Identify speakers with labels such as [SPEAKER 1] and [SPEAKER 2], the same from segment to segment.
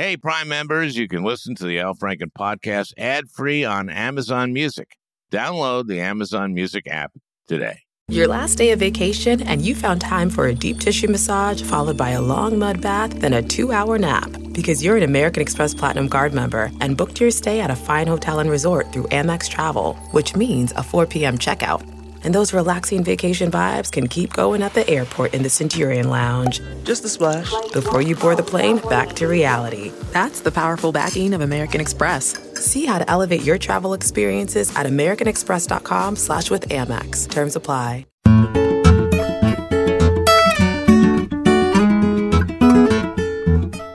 [SPEAKER 1] Hey, Prime members, you can listen to the Al Franken podcast ad free on Amazon Music. Download the Amazon Music app today.
[SPEAKER 2] Your last day of vacation, and you found time for a deep tissue massage followed by a long mud bath, then a two hour nap. Because you're an American Express Platinum Card member and booked your stay at a fine hotel and resort through Amex Travel, which means a 4 p.m. checkout and those relaxing vacation vibes can keep going at the airport in the Centurion Lounge.
[SPEAKER 3] Just a splash.
[SPEAKER 2] Before you board the plane, back to reality. That's the powerful backing of American Express. See how to elevate your travel experiences at americanexpress.com slash with Amex. Terms apply.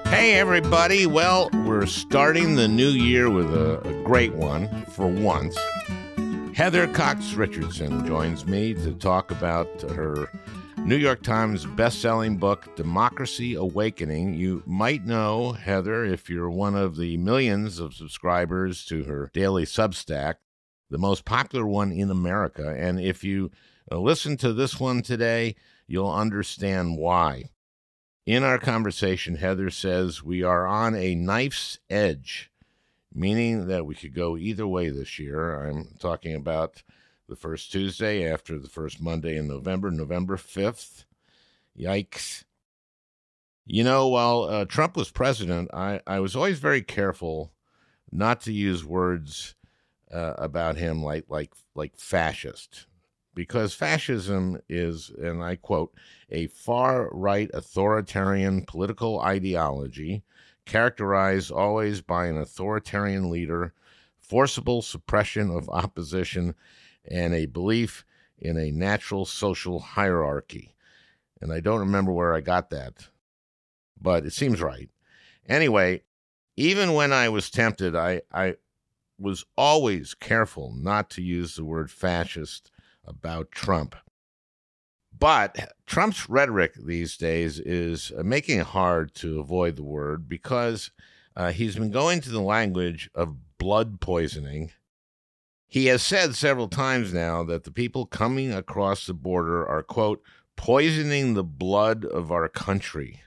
[SPEAKER 1] Hey, everybody. Well, we're starting the new year with a, a great one for once. Heather Cox Richardson joins me to talk about her New York Times best-selling book Democracy Awakening. You might know Heather if you're one of the millions of subscribers to her daily Substack, the most popular one in America, and if you uh, listen to this one today, you'll understand why. In our conversation, Heather says we are on a knife's edge meaning that we could go either way this year. I'm talking about the first Tuesday after the first Monday in November, November 5th. Yikes. You know, while uh, Trump was president, I, I was always very careful not to use words uh, about him like like like fascist, because fascism is, and I quote, a far right authoritarian political ideology characterized always by an authoritarian leader, forcible suppression of opposition, and a belief in a natural social hierarchy. And I don't remember where I got that, but it seems right. Anyway, even when I was tempted, I, I was always careful not to use the word fascist about Trump. But Trump's rhetoric these days is uh, making it hard to avoid the word because uh, he's been going to the language of blood poisoning. He has said several times now that the people coming across the border are, quote, poisoning the blood of our country.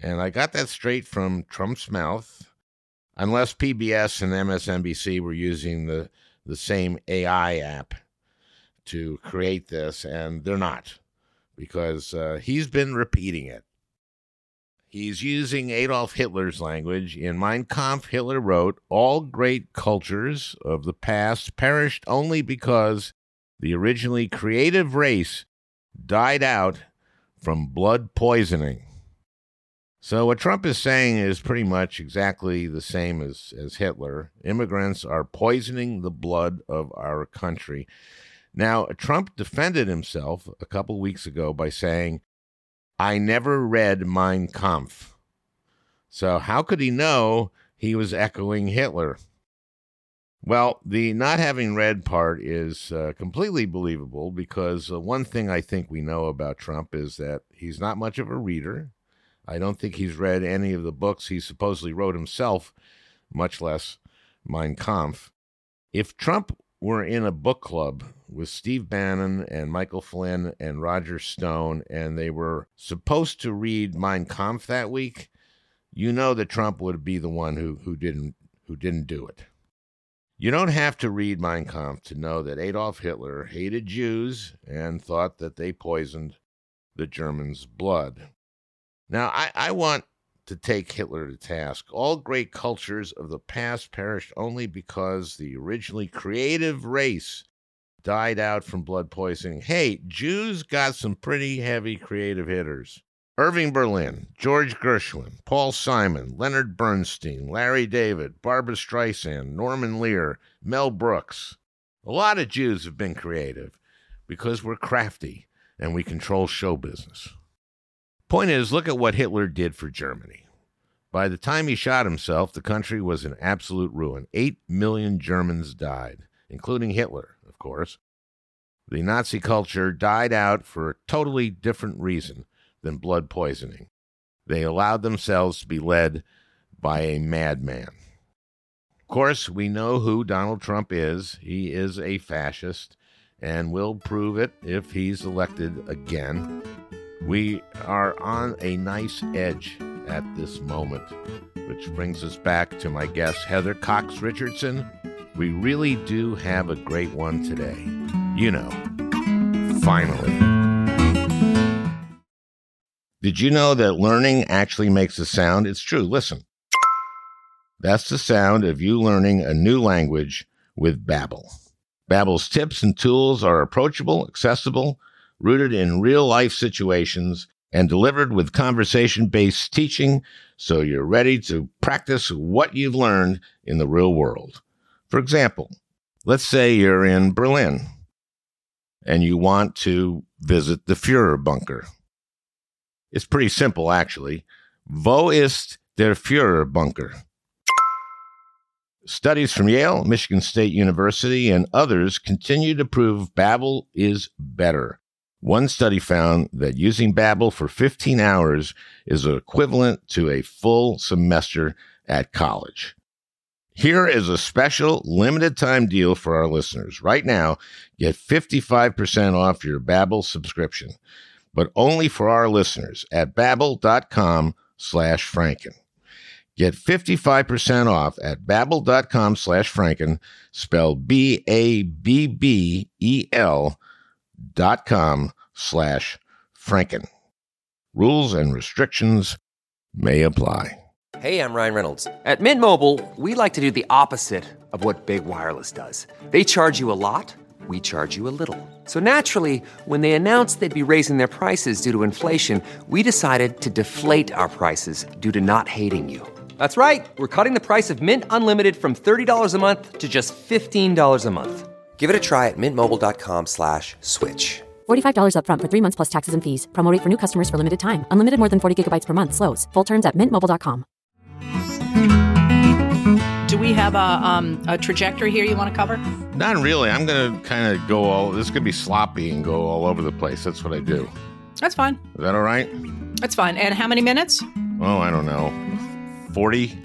[SPEAKER 1] And I got that straight from Trump's mouth, unless PBS and MSNBC were using the, the same AI app to create this, and they're not because uh, he's been repeating it. He's using Adolf Hitler's language. In Mein Kampf, Hitler wrote, All great cultures of the past perished only because the originally creative race died out from blood poisoning. So, what Trump is saying is pretty much exactly the same as, as Hitler. Immigrants are poisoning the blood of our country. Now, Trump defended himself a couple weeks ago by saying, I never read Mein Kampf. So, how could he know he was echoing Hitler? Well, the not having read part is uh, completely believable because uh, one thing I think we know about Trump is that he's not much of a reader. I don't think he's read any of the books he supposedly wrote himself, much less Mein Kampf. If Trump were in a book club with Steve Bannon and Michael Flynn and Roger Stone, and they were supposed to read Mein Kampf that week, you know that Trump would be the one who, who didn't who didn't do it. You don't have to read Mein Kampf to know that Adolf Hitler hated Jews and thought that they poisoned the Germans' blood. Now, I, I want to take Hitler to task. All great cultures of the past perished only because the originally creative race died out from blood poisoning. Hey, Jews got some pretty heavy creative hitters. Irving Berlin, George Gershwin, Paul Simon, Leonard Bernstein, Larry David, Barbra Streisand, Norman Lear, Mel Brooks. A lot of Jews have been creative because we're crafty and we control show business. Point is, look at what Hitler did for Germany. By the time he shot himself, the country was in absolute ruin. Eight million Germans died, including Hitler, of course. The Nazi culture died out for a totally different reason than blood poisoning. They allowed themselves to be led by a madman. Of course, we know who Donald Trump is. He is a fascist and will prove it if he's elected again. We are on a nice edge at this moment, which brings us back to my guest, Heather Cox Richardson. We really do have a great one today. You know, finally. Did you know that learning actually makes a sound? It's true. Listen. That's the sound of you learning a new language with Babbel. Babbel's tips and tools are approachable, accessible, rooted in real life situations, and delivered with conversation based teaching so you're ready to practice what you've learned in the real world. For example, let's say you're in Berlin and you want to visit the Fuhrer bunker. It's pretty simple, actually. Wo ist der Fuhrer bunker? Studies from Yale, Michigan State University, and others continue to prove Babbel is better. One study found that using Babbel for 15 hours is equivalent to a full semester at college. Here is a special limited time deal for our listeners. Right now, get 55% off your Babbel subscription, but only for our listeners at babbel.com slash franken. Get 55% off at babbel.com slash franken, spelled B-A-B-B-E-L dot com slash franken. Rules and restrictions may apply.
[SPEAKER 3] Hey, I'm Ryan Reynolds. At Mint Mobile, we like to do the opposite of what Big Wireless does. They charge you a lot, we charge you a little. So naturally, when they announced they'd be raising their prices due to inflation, we decided to deflate our prices due to not hating you. That's right. We're cutting the price of Mint Unlimited from $30 a month to just $15 a month. Give it a try at mintmobile.com slash switch.
[SPEAKER 4] $45 upfront for three months plus taxes and fees. Promo rate for new customers for limited time. Unlimited more than 40 gigabytes per month. Slows. Full terms at mintmobile.com.
[SPEAKER 5] Do we have a, um, a trajectory here you want to cover?
[SPEAKER 1] Not really. I'm going to kind of go all, this is going to be sloppy and go all over the place. That's what I do.
[SPEAKER 5] That's fine.
[SPEAKER 1] Is that all right?
[SPEAKER 5] That's fine. And how many minutes?
[SPEAKER 1] Oh, I don't know. 40?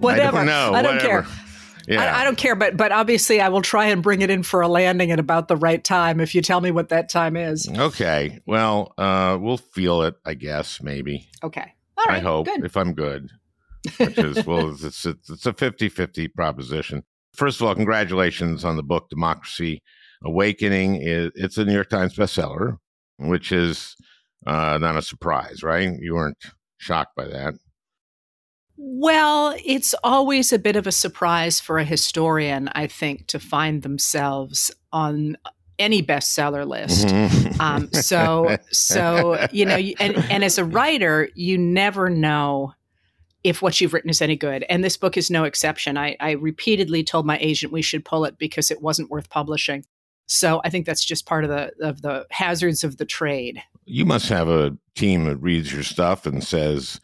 [SPEAKER 5] whatever.
[SPEAKER 1] I don't know.
[SPEAKER 5] I don't
[SPEAKER 1] whatever.
[SPEAKER 5] care.
[SPEAKER 1] Yeah.
[SPEAKER 5] I, I don't care, but but obviously I will try and bring it in for a landing at about the right time if you tell me what that time is.
[SPEAKER 1] Okay. Well, uh, we'll feel it, I guess, maybe.
[SPEAKER 5] Okay. All right.
[SPEAKER 1] I hope,
[SPEAKER 5] Good.
[SPEAKER 1] if I'm good. Which is, well, it's, it's, it's a 50 50 proposition. First of all, congratulations on the book, Democracy Awakening. It's a New York Times bestseller, which is uh, not a surprise, right? You weren't shocked by that.
[SPEAKER 5] Well, it's always a bit of a surprise for a historian, I think, to find themselves on any bestseller list. Um, so, so you know, and and as a writer, you never know if what you've written is any good. And this book is no exception. I, I repeatedly told my agent we should pull it because it wasn't worth publishing. So I think that's just part of the of the hazards of the trade.
[SPEAKER 1] you must have a team that reads your stuff and says,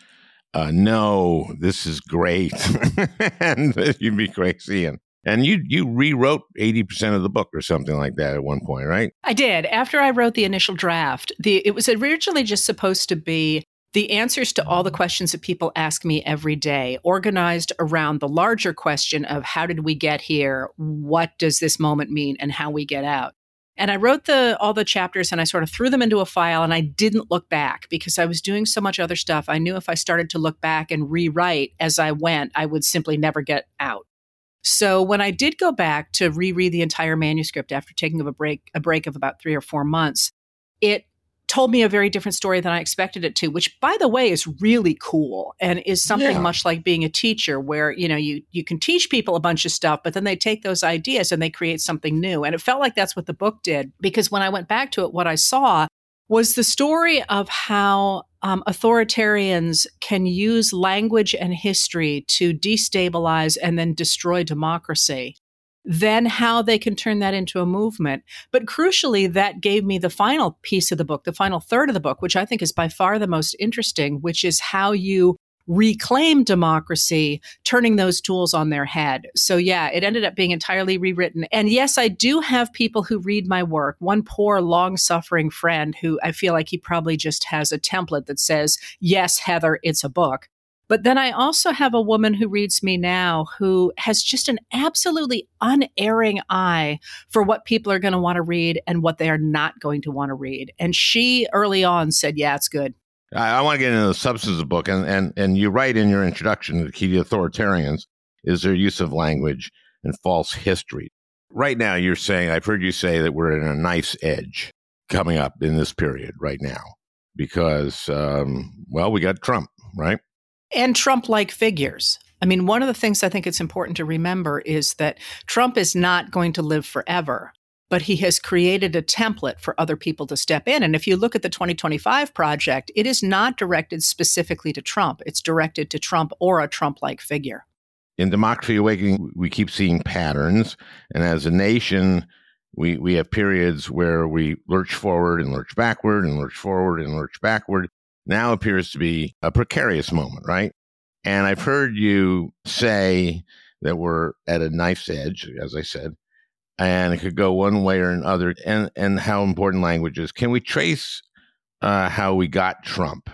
[SPEAKER 1] uh, "No, this is great," and you'd be crazy. And and you you rewrote eighty percent of the book or something like that at one point, right?
[SPEAKER 5] I did. After I wrote the initial draft, the it was originally just supposed to be the answers to all the questions that people ask me every day, organized around the larger question of how did we get here? What does this moment mean and how we get out? And I wrote the all the chapters and I sort of threw them into a file and I didn't look back because I was doing so much other stuff. I knew if I started to look back and rewrite as I went, I would simply never get out. So when I did go back to reread the entire manuscript after taking a break a break of about 3 or 4 months, it told me a very different story than I expected it to, which by the way is really cool and is something
[SPEAKER 1] Yeah.
[SPEAKER 5] much like being a teacher where, you know, you you can teach people a bunch of stuff, but then they take those ideas and they create something new. And it felt like that's what the book did because when I went back to it what I saw was the story of how um, authoritarians can use language and history to destabilize and then destroy democracy. Then, how they can turn that into a movement. But crucially, that gave me the final piece of the book, the final third of the book, which I think is by far the most interesting, which is how you reclaim democracy, turning those tools on their head. So, yeah, it ended up being entirely rewritten. And yes, I do have people who read my work. One poor, long suffering friend who I feel like he probably just has a template that says, Yes, Heather, it's a book. But then I also have a woman who reads me now who has just an absolutely unerring eye for what people are going to want to read and what they are not going to want to read. And she early on said, Yeah, it's good.
[SPEAKER 1] I, I want to get into the substance of the book, and, and, and you write in your introduction the key to authoritarians is their use of language and false history. Right now, you're saying, I've heard you say that we're in a knife's edge coming up in this period right now because, um, well, we got Trump, right?
[SPEAKER 5] And Trump like figures. I mean, one of the things I think it's important to remember is that Trump is not going to live forever, but he has created a template for other people to step in. And if you look at the 2025 project, it is not directed specifically to Trump, it's directed to Trump or a Trump like figure.
[SPEAKER 1] In Democracy Awakening, we keep seeing patterns. And as a nation, we, we have periods where we lurch forward and lurch backward and lurch forward and lurch backward now appears to be a precarious moment, right? And I've heard you say that we're at a knife's edge, as I said, and it could go one way or another, and, and how important language is. Can we trace uh, how we got Trump?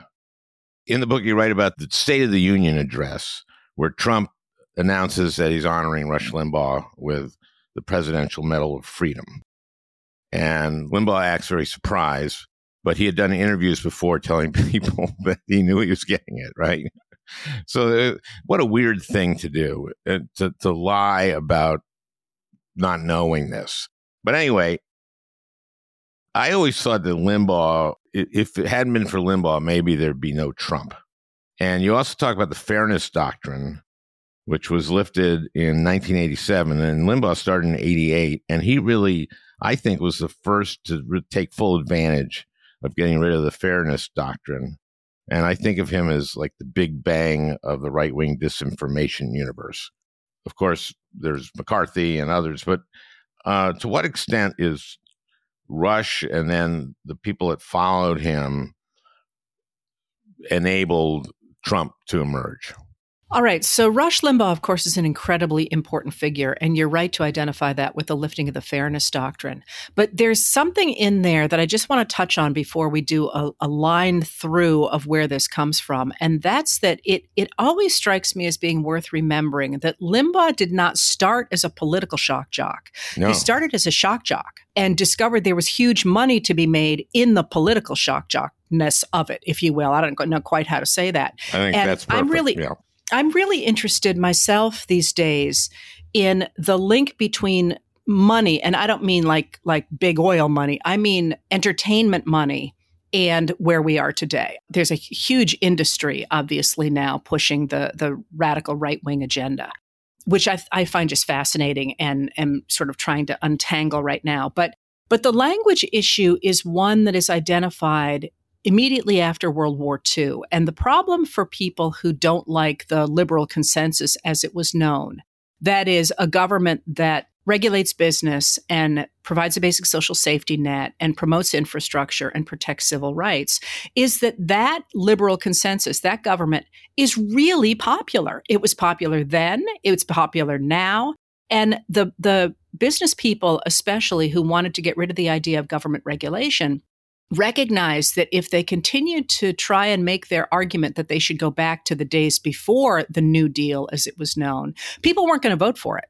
[SPEAKER 1] In the book, you write about the State of the Union address, where Trump announces that he's honoring Rush Limbaugh with the Presidential Medal of Freedom. And Limbaugh acts very surprised but he had done interviews before telling people that he knew he was getting it right. So, uh, what a weird thing to do uh, to to lie about not knowing this. But anyway, I always thought that Limbaugh, if it hadn't been for Limbaugh, maybe there'd be no Trump. And you also talk about the fairness doctrine, which was lifted in 1987, and Limbaugh started in 88. And he really, I think, was the first to re- take full advantage of getting rid of the fairness doctrine. And I think of him as like the big bang of the right wing disinformation universe. Of course, there's McCarthy and others, but uh, to what extent is Rush and then the people that followed him enabled Trump to emerge?
[SPEAKER 5] All right. So Rush Limbaugh, of course, is an incredibly important figure, and you're right to identify that with the lifting of the fairness doctrine. But there's something in there that I just want to touch on before we do a, a line through of where this comes from, and that's that it it always strikes me as being worth remembering that Limbaugh did not start as a political shock jock. No. He started as a shock jock and discovered there was huge money to be made in the political shock jockness of it, if you will. I don't know quite how to say that.
[SPEAKER 1] I think
[SPEAKER 5] and
[SPEAKER 1] that's perfect.
[SPEAKER 5] I'm really.
[SPEAKER 1] Yeah
[SPEAKER 5] I'm really interested myself these days in the link between money and I don't mean like like big oil money. I mean entertainment money and where we are today. There's a huge industry obviously now pushing the the radical right-wing agenda, which I, I find just fascinating and am sort of trying to untangle right now. But but the language issue is one that is identified immediately after World War II. And the problem for people who don't like the liberal consensus as it was known, that is, a government that regulates business and provides a basic social safety net and promotes infrastructure and protects civil rights is that that liberal consensus that government is really popular it was popular then it's popular now and the the business people especially who wanted to get rid of the idea of government regulation recognize that if they continue to try and make their argument that they should go back to the days before the New Deal as it was known, people weren't going to vote for it.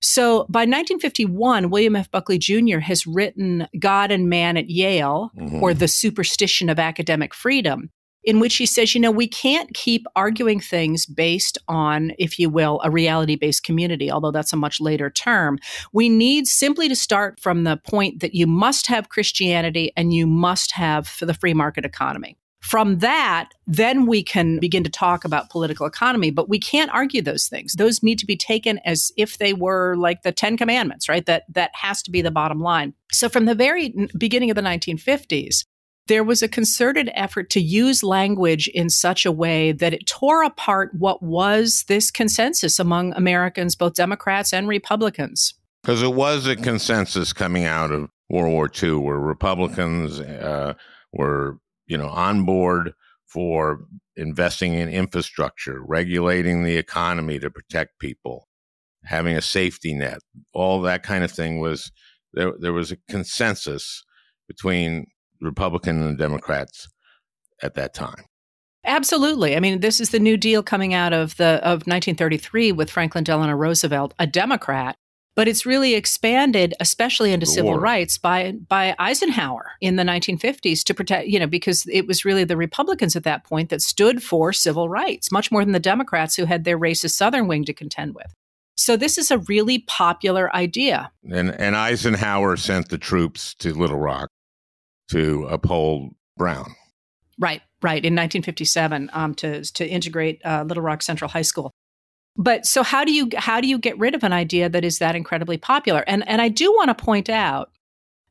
[SPEAKER 5] So by 1951, William F. Buckley Jr. has written God and Man at Yale, mm-hmm. or The Superstition of Academic Freedom, in which he says, you know, we can't keep arguing things based on, if you will, a reality based community, although that's a much later term. We need simply to start from the point that you must have Christianity and you must have the free market economy. From that, then we can begin to talk about political economy, but we can't argue those things. Those need to be taken as if they were like the 10 commandments, right? That that has to be the bottom line. So from the very beginning of the 1950s, there was a concerted effort to use language in such a way that it tore apart what was this consensus among Americans, both Democrats and Republicans.
[SPEAKER 1] Because it was a consensus coming out of World War II, where Republicans uh, were, you know, on board for investing in infrastructure, regulating the economy to protect people, having a safety net, all that kind of thing was there. There was a consensus between Republican and Democrats at that time.
[SPEAKER 5] Absolutely. I mean, this is the New Deal coming out of the of 1933 with Franklin Delano Roosevelt, a Democrat, but it's really expanded, especially into
[SPEAKER 1] The
[SPEAKER 5] civil
[SPEAKER 1] war.
[SPEAKER 5] rights by by Eisenhower in the 1950s to protect, you know, because it was really the Republicans at that point that stood for civil rights, much more than the Democrats who had their racist Southern wing to contend with. So this is a really popular idea.
[SPEAKER 1] And and Eisenhower sent the troops to Little Rock to uphold Brown.
[SPEAKER 5] Right, right. In 1957, um, to to integrate uh, Little Rock Central High School. But so how do you how do you get rid of an idea that is that incredibly popular? And and I do want to point out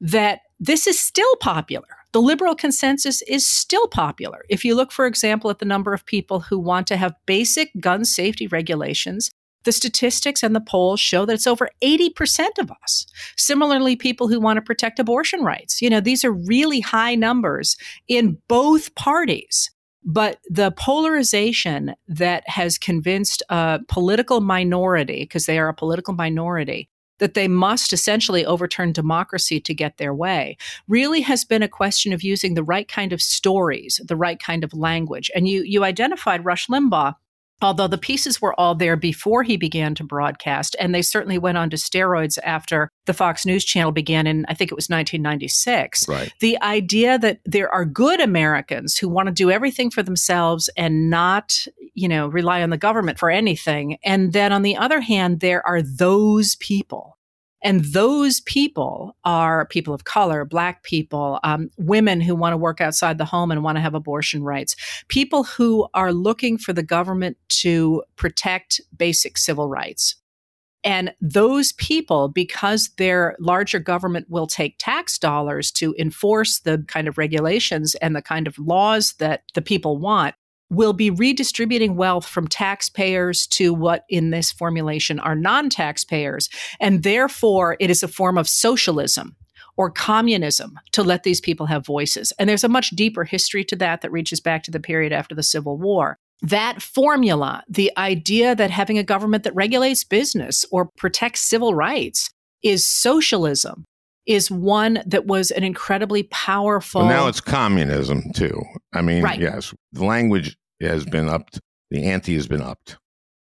[SPEAKER 5] that this is still popular. The liberal consensus is still popular. If you look, for example, at the number of people who want to have basic gun safety regulations, the statistics and the polls show that it's over 80% of us. Similarly, people who want to protect abortion rights. You know, these are really high numbers in both parties. But the polarization that has convinced a political minority, because they are a political minority, that they must essentially overturn democracy to get their way, really has been a question of using the right kind of stories, the right kind of language. And you you identified Rush Limbaugh although the pieces were all there before he began to broadcast, and they certainly went on to steroids after the Fox News Channel began in, I think it was 1996.
[SPEAKER 1] Right.
[SPEAKER 5] The idea that there are good Americans who want to do everything for themselves and not, you know, rely on the government for anything. And then on the other hand, there are those people. And those people are people of color, black people, um, women who want to work outside the home and want to have abortion rights, people who are looking for the government to protect basic civil rights. And those people, because their larger government will take tax dollars to enforce the kind of regulations and the kind of laws that the people want, will be redistributing wealth from taxpayers to what in this formulation are non taxpayers. And therefore, it is a form of socialism or communism to let these people have voices. And there's a much deeper history to that that reaches back to the period after the Civil War. That formula, the idea that having a government that regulates business or protects civil rights is socialism, is one that was an incredibly powerful.
[SPEAKER 1] Well, now it's communism too. I mean,
[SPEAKER 5] Right.
[SPEAKER 1] yes, the language has been upped. The ante has been upped.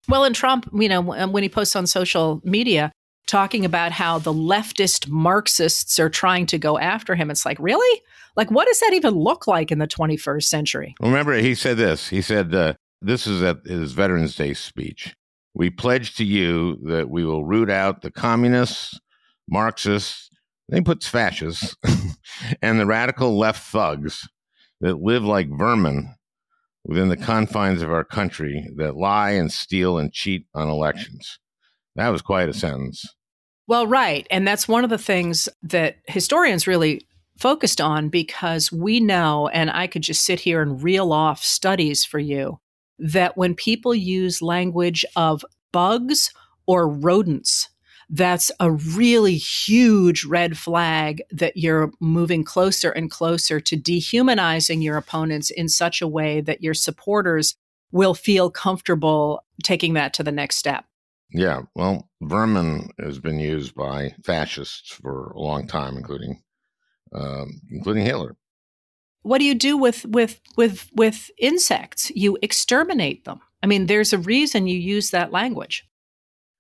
[SPEAKER 5] Well, and Trump, you know, when he posts on social media talking about how the leftist Marxists are trying to go after him, it's like, really? Like, what does that even look like in the 21st century?
[SPEAKER 1] Remember, he said this. He said, uh, this is at his Veterans Day speech. We pledge to you that we will root out the communists, Marxists, then he puts fascists, and the radical left thugs that live like vermin within the confines of our country that lie and steal and cheat on elections. That was quite a sentence.
[SPEAKER 5] Well, right. And that's one of the things that historians really focused on because we know, and I could just sit here and reel off studies for you, that when people use language of bugs or rodents, that's a really huge red flag that you're moving closer and closer to dehumanizing your opponents in such a way that your supporters will feel comfortable taking that to the next step.
[SPEAKER 1] Yeah, well, vermin has been used by fascists for a long time, including um, including Hitler.
[SPEAKER 5] what do you do with with with with insects you exterminate them i mean there's a reason you use that language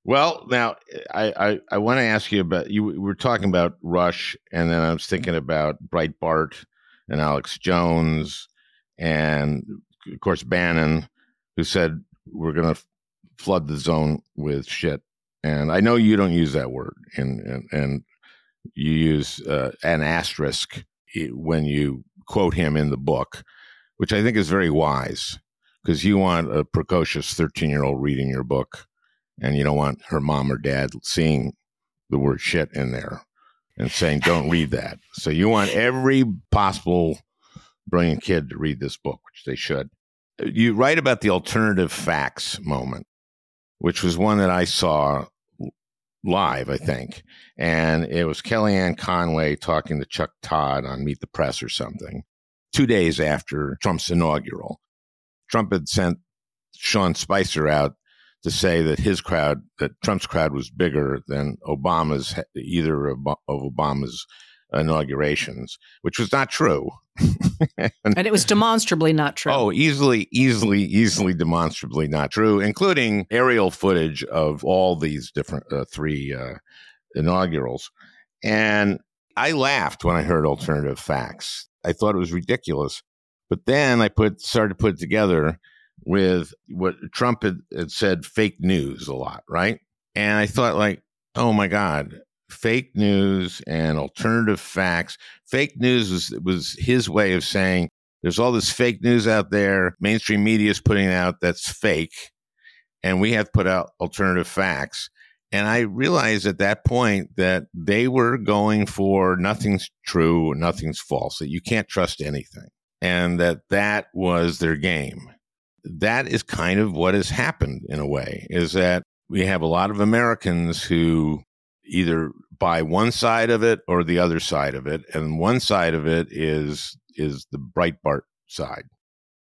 [SPEAKER 1] Well, now I I, I want to ask you about you. We were talking about Rush, and then I was thinking about Breitbart and Alex Jones, and of course Bannon, who said we're going to flood the zone with shit. And I know you don't use that word, and and, and you use uh, an asterisk when you quote him in the book, which I think is very wise because you want a precocious thirteen-year-old reading your book and you don't want her mom or dad seeing the word shit in there and saying don't read that. So you want every possible brilliant kid to read this book which they should. You write about the alternative facts moment which was one that i saw live i think and it was kellyanne conway talking to chuck todd on meet the press or something two days after trump's inaugural. Trump had sent sean spicer out to say that his crowd, that Trump's crowd was bigger than Obama's, either of Obama's inaugurations, which was not true.
[SPEAKER 5] and, and, it was demonstrably not true.
[SPEAKER 1] Oh, easily, easily, easily demonstrably not true, including aerial footage of all these different uh, three uh, inaugurals. And I laughed when I heard alternative facts. I thought it was ridiculous. But then I put started to put it together with what Trump had, had said fake news a lot, right? And I thought like, oh my God, fake news and alternative facts. Fake news was was his way of saying there's all this fake news out there. Mainstream media is putting out that's fake, and we have put out alternative facts. And I realized at that point that they were going for nothing's true, nothing's false, that you can't trust anything, and that that was their game. That is kind of what has happened in a way, is that we have a lot of Americans who either buy one side of it or the other side of it, and one side of it is is the Breitbart side.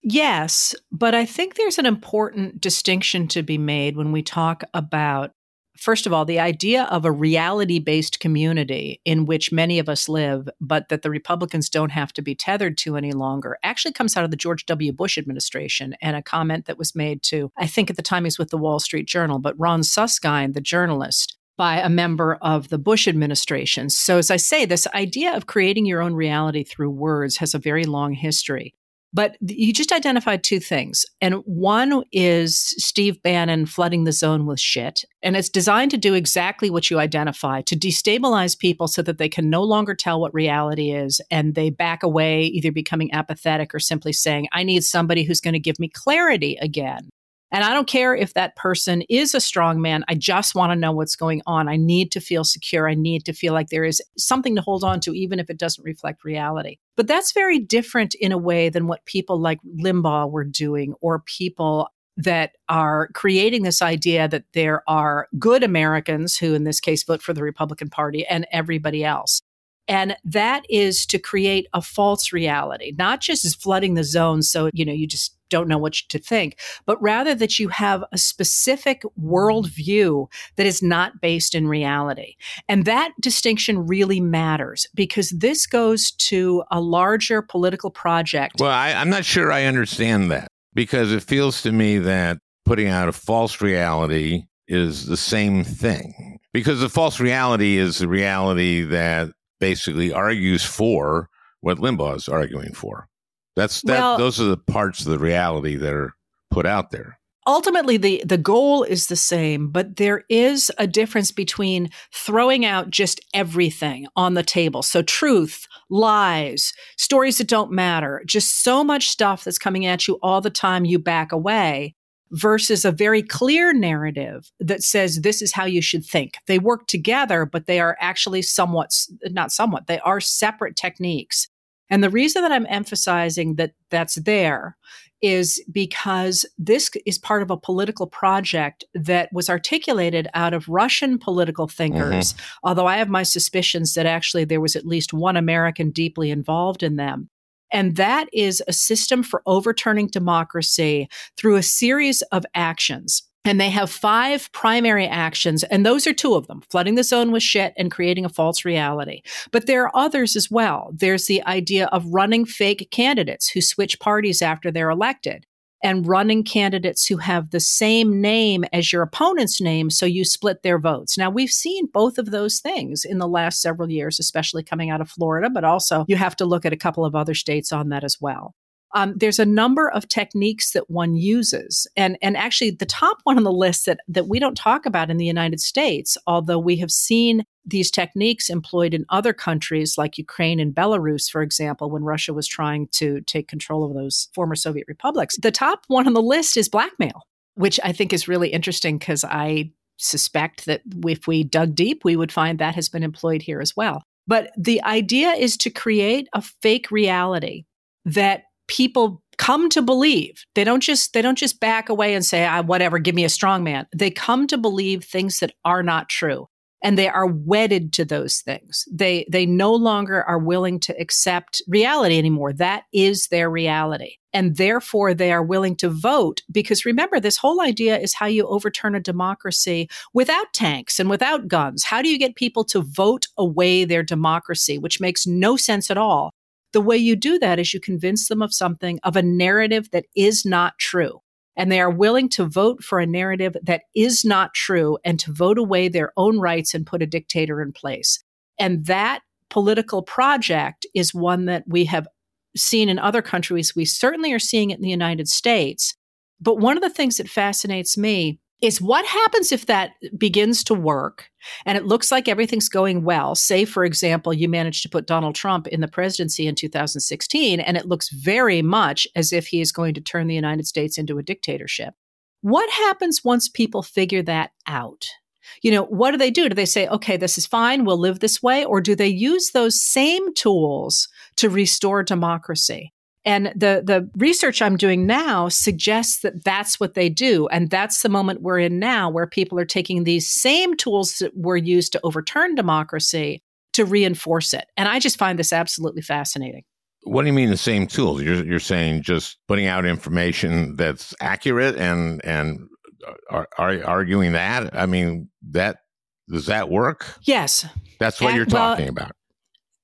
[SPEAKER 5] Yes, but I think there's an important distinction to be made when we talk about first of all, the idea of a reality based community in which many of us live, but that the Republicans don't have to be tethered to any longer, actually comes out of the George W. Bush administration and a comment that was made to, I think at the time he's with the Wall Street Journal, but Ron Suskind, the journalist, by a member of the Bush administration. So, as I say, this idea of creating your own reality through words has a very long history. But you just identified two things. And one is Steve Bannon flooding the zone with shit. And it's designed to do exactly what you identify to destabilize people so that they can no longer tell what reality is. And they back away, either becoming apathetic or simply saying, I need somebody who's going to give me clarity again. And I don't care if that person is a strong man. I just want to know what's going on. I need to feel secure. I need to feel like there is something to hold on to, even if it doesn't reflect reality. But that's very different in a way than what people like Limbaugh were doing or people that are creating this idea that there are good Americans who, in this case, vote for the Republican Party and everybody else. And that is to create a false reality, not just flooding the zone so, you know, you just don't know what to think, but rather that you have a specific worldview that is not based in reality. And that distinction really matters because this goes to a larger political project.
[SPEAKER 1] Well, I, I'm not sure I understand that because it feels to me that putting out a false reality is the same thing. Because the false reality is the reality that basically argues for what Limbaugh is arguing for. That's that. Well, those are the parts of the reality that are put out there.
[SPEAKER 5] Ultimately, the the goal is the same, but there is a difference between throwing out just everything on the table. So, truth, lies, stories that don't matter, just so much stuff that's coming at you all the time. You back away versus a very clear narrative that says this is how you should think. They work together, but they are actually somewhat, not somewhat, they are separate techniques. And the reason that I'm emphasizing that that's there is because this is part of a political project that was articulated out of Russian political thinkers, mm-hmm. although I have my suspicions that actually there was at least one American deeply involved in them. And that is a system for overturning democracy through a series of actions. And they have five primary actions, and those are two of them flooding the zone with shit and creating a false reality. But there are others as well. There's the idea of running fake candidates who switch parties after they're elected and running candidates who have the same name as your opponent's name, so you split their votes. Now, we've seen both of those things in the last several years, especially coming out of Florida, but also you have to look at a couple of other states on that as well. Um, there's a number of techniques that one uses, and and actually the top one on the list that that we don't talk about in the United States, although we have seen these techniques employed in other countries like Ukraine and Belarus, for example, when Russia was trying to take control of those former Soviet republics. The top one on the list is blackmail, which I think is really interesting because I suspect that if we dug deep, we would find that has been employed here as well. But the idea is to create a fake reality that people come to believe they don't just they don't just back away and say ah, whatever give me a strong man they come to believe things that are not true and they are wedded to those things. They they no longer are willing to accept reality anymore. That is their reality. And therefore they are willing to vote because remember this whole idea is how you overturn a democracy without tanks and without guns. How do you get people to vote away their democracy, which makes no sense at all? The way you do that is you convince them of something, of a narrative that is not true and they are willing to vote for a narrative that is not true and to vote away their own rights and put a dictator in place. And that political project is one that we have seen in other countries. We certainly are seeing it in the United States. But one of the things that fascinates me is what happens if that begins to work and it looks like everything's going well. Say, for example, you managed to put Donald Trump in the presidency in 2016, and it looks very much as if he is going to turn the United States into a dictatorship. What happens once people figure that out? You know, what do they do? Do they say, okay, this is fine, we'll live this way? Or do they use those same tools to restore democracy? And the, the research I'm doing now suggests that that's what they do. And that's the moment we're in now where people are taking these same tools that were used to overturn democracy to reinforce it. And I just find this absolutely fascinating.
[SPEAKER 1] What do you mean the same tools? You're, you're saying just putting out information that's accurate and, and are, are arguing that? I mean, that does that work?
[SPEAKER 5] Yes.
[SPEAKER 1] That's what you're talking well, about.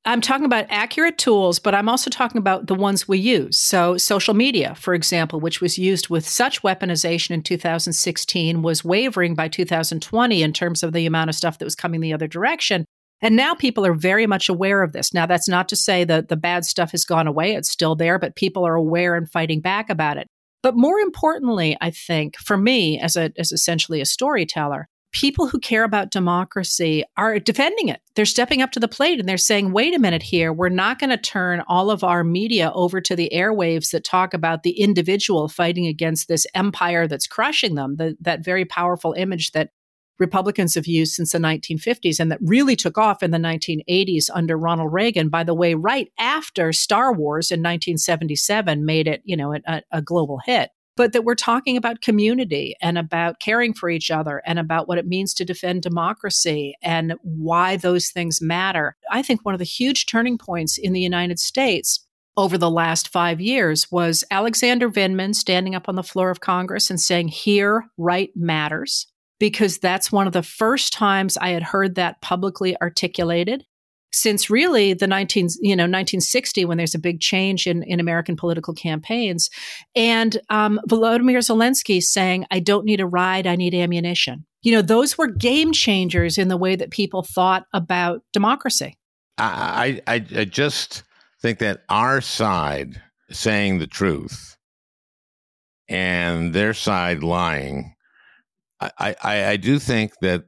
[SPEAKER 5] I'm talking about accurate tools, but I'm also talking about the ones we use. So, social media, for example, which was used with such weaponization in 2016, was wavering by 2020 in terms of the amount of stuff that was coming the other direction. And now people are very much aware of this. Now, that's not to say that the bad stuff has gone away, it's still there, but people are aware and fighting back about it. But more importantly, I think for me, as, a, as essentially a storyteller, people who care about democracy are defending it. They're stepping up to the plate and they're saying, wait a minute here, we're not going to turn all of our media over to the airwaves that talk about the individual fighting against this empire that's crushing them, the, that very powerful image that Republicans have used since the 1950s and that really took off in the 1980s under Ronald Reagan. By the way, right after Star Wars in 1977 made it, you know, a, a global hit but that we're talking about community and about caring for each other and about what it means to defend democracy and why those things matter. I think one of the huge turning points in the United States over the last five years was Alexander Vindman standing up on the floor of Congress and saying, Here, right matters. Because that's one of the first times I had heard that publicly articulated since really the 19 you know 1960 when there's a big change in, in american political campaigns. And um, volodymyr zelensky saying i don't need a ride i need ammunition. You know those were game changers in the way that people thought about democracy.
[SPEAKER 1] I i, I just think that our side saying the truth and their side lying I, I, I do think that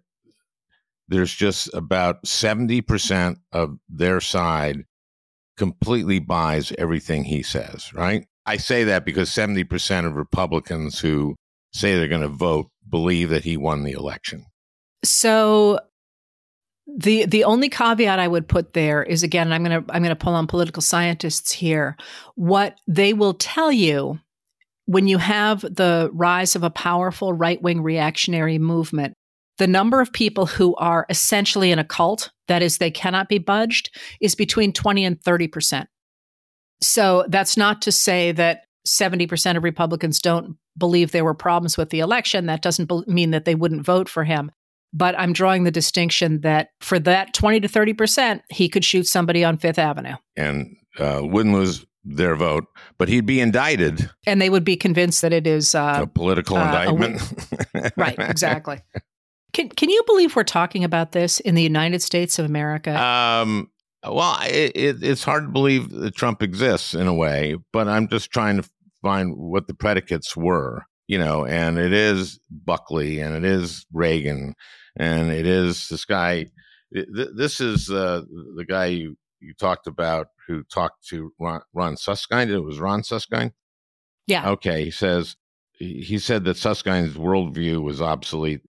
[SPEAKER 1] there's just about 70% of their side completely buys everything he says, right? I say that because 70% of Republicans who say they're going to vote believe that he won the election.
[SPEAKER 5] So the the only caveat I would put there is again I'm going to I'm going to pull on political scientists here what they will tell you when you have the rise of a powerful right-wing reactionary movement the number of people who are essentially in a cult, that is, they cannot be budged, is between 20 and 30%. So that's not to say that 70% of Republicans don't believe there were problems with the election. That doesn't mean that they wouldn't vote for him. But I'm drawing the distinction that for that 20 to 30%, he could shoot somebody on Fifth Avenue.
[SPEAKER 1] And uh, wouldn't lose their vote, but he'd be indicted.
[SPEAKER 5] And they would be convinced that it is uh,
[SPEAKER 1] a political uh, indictment.
[SPEAKER 5] A right, exactly. Can Can you believe we're talking about this in the United States of America?
[SPEAKER 1] Um, well, it, it, it's hard to believe that Trump exists in a way, but I'm just trying to find what the predicates were, you know. And it is Buckley, and it is Reagan, and it is this guy. This is uh, the guy you, you talked about who talked to Ron, Ron Suskind. It was Ron Suskind.
[SPEAKER 5] Yeah.
[SPEAKER 1] Okay. He says he said that Suskind's worldview was obsolete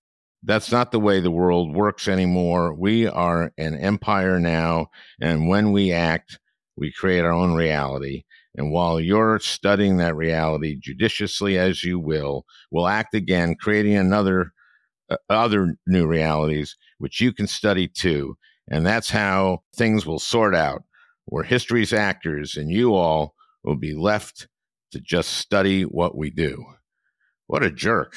[SPEAKER 1] that's not the way the world works anymore. We are an empire now, and when we act, we create our own reality. And while you're studying that reality judiciously as you will, we'll act again, creating another uh, other new realities. which you can study too. And that's how things will sort out, We're history's actors and you all will be left to just study what we do. What a jerk.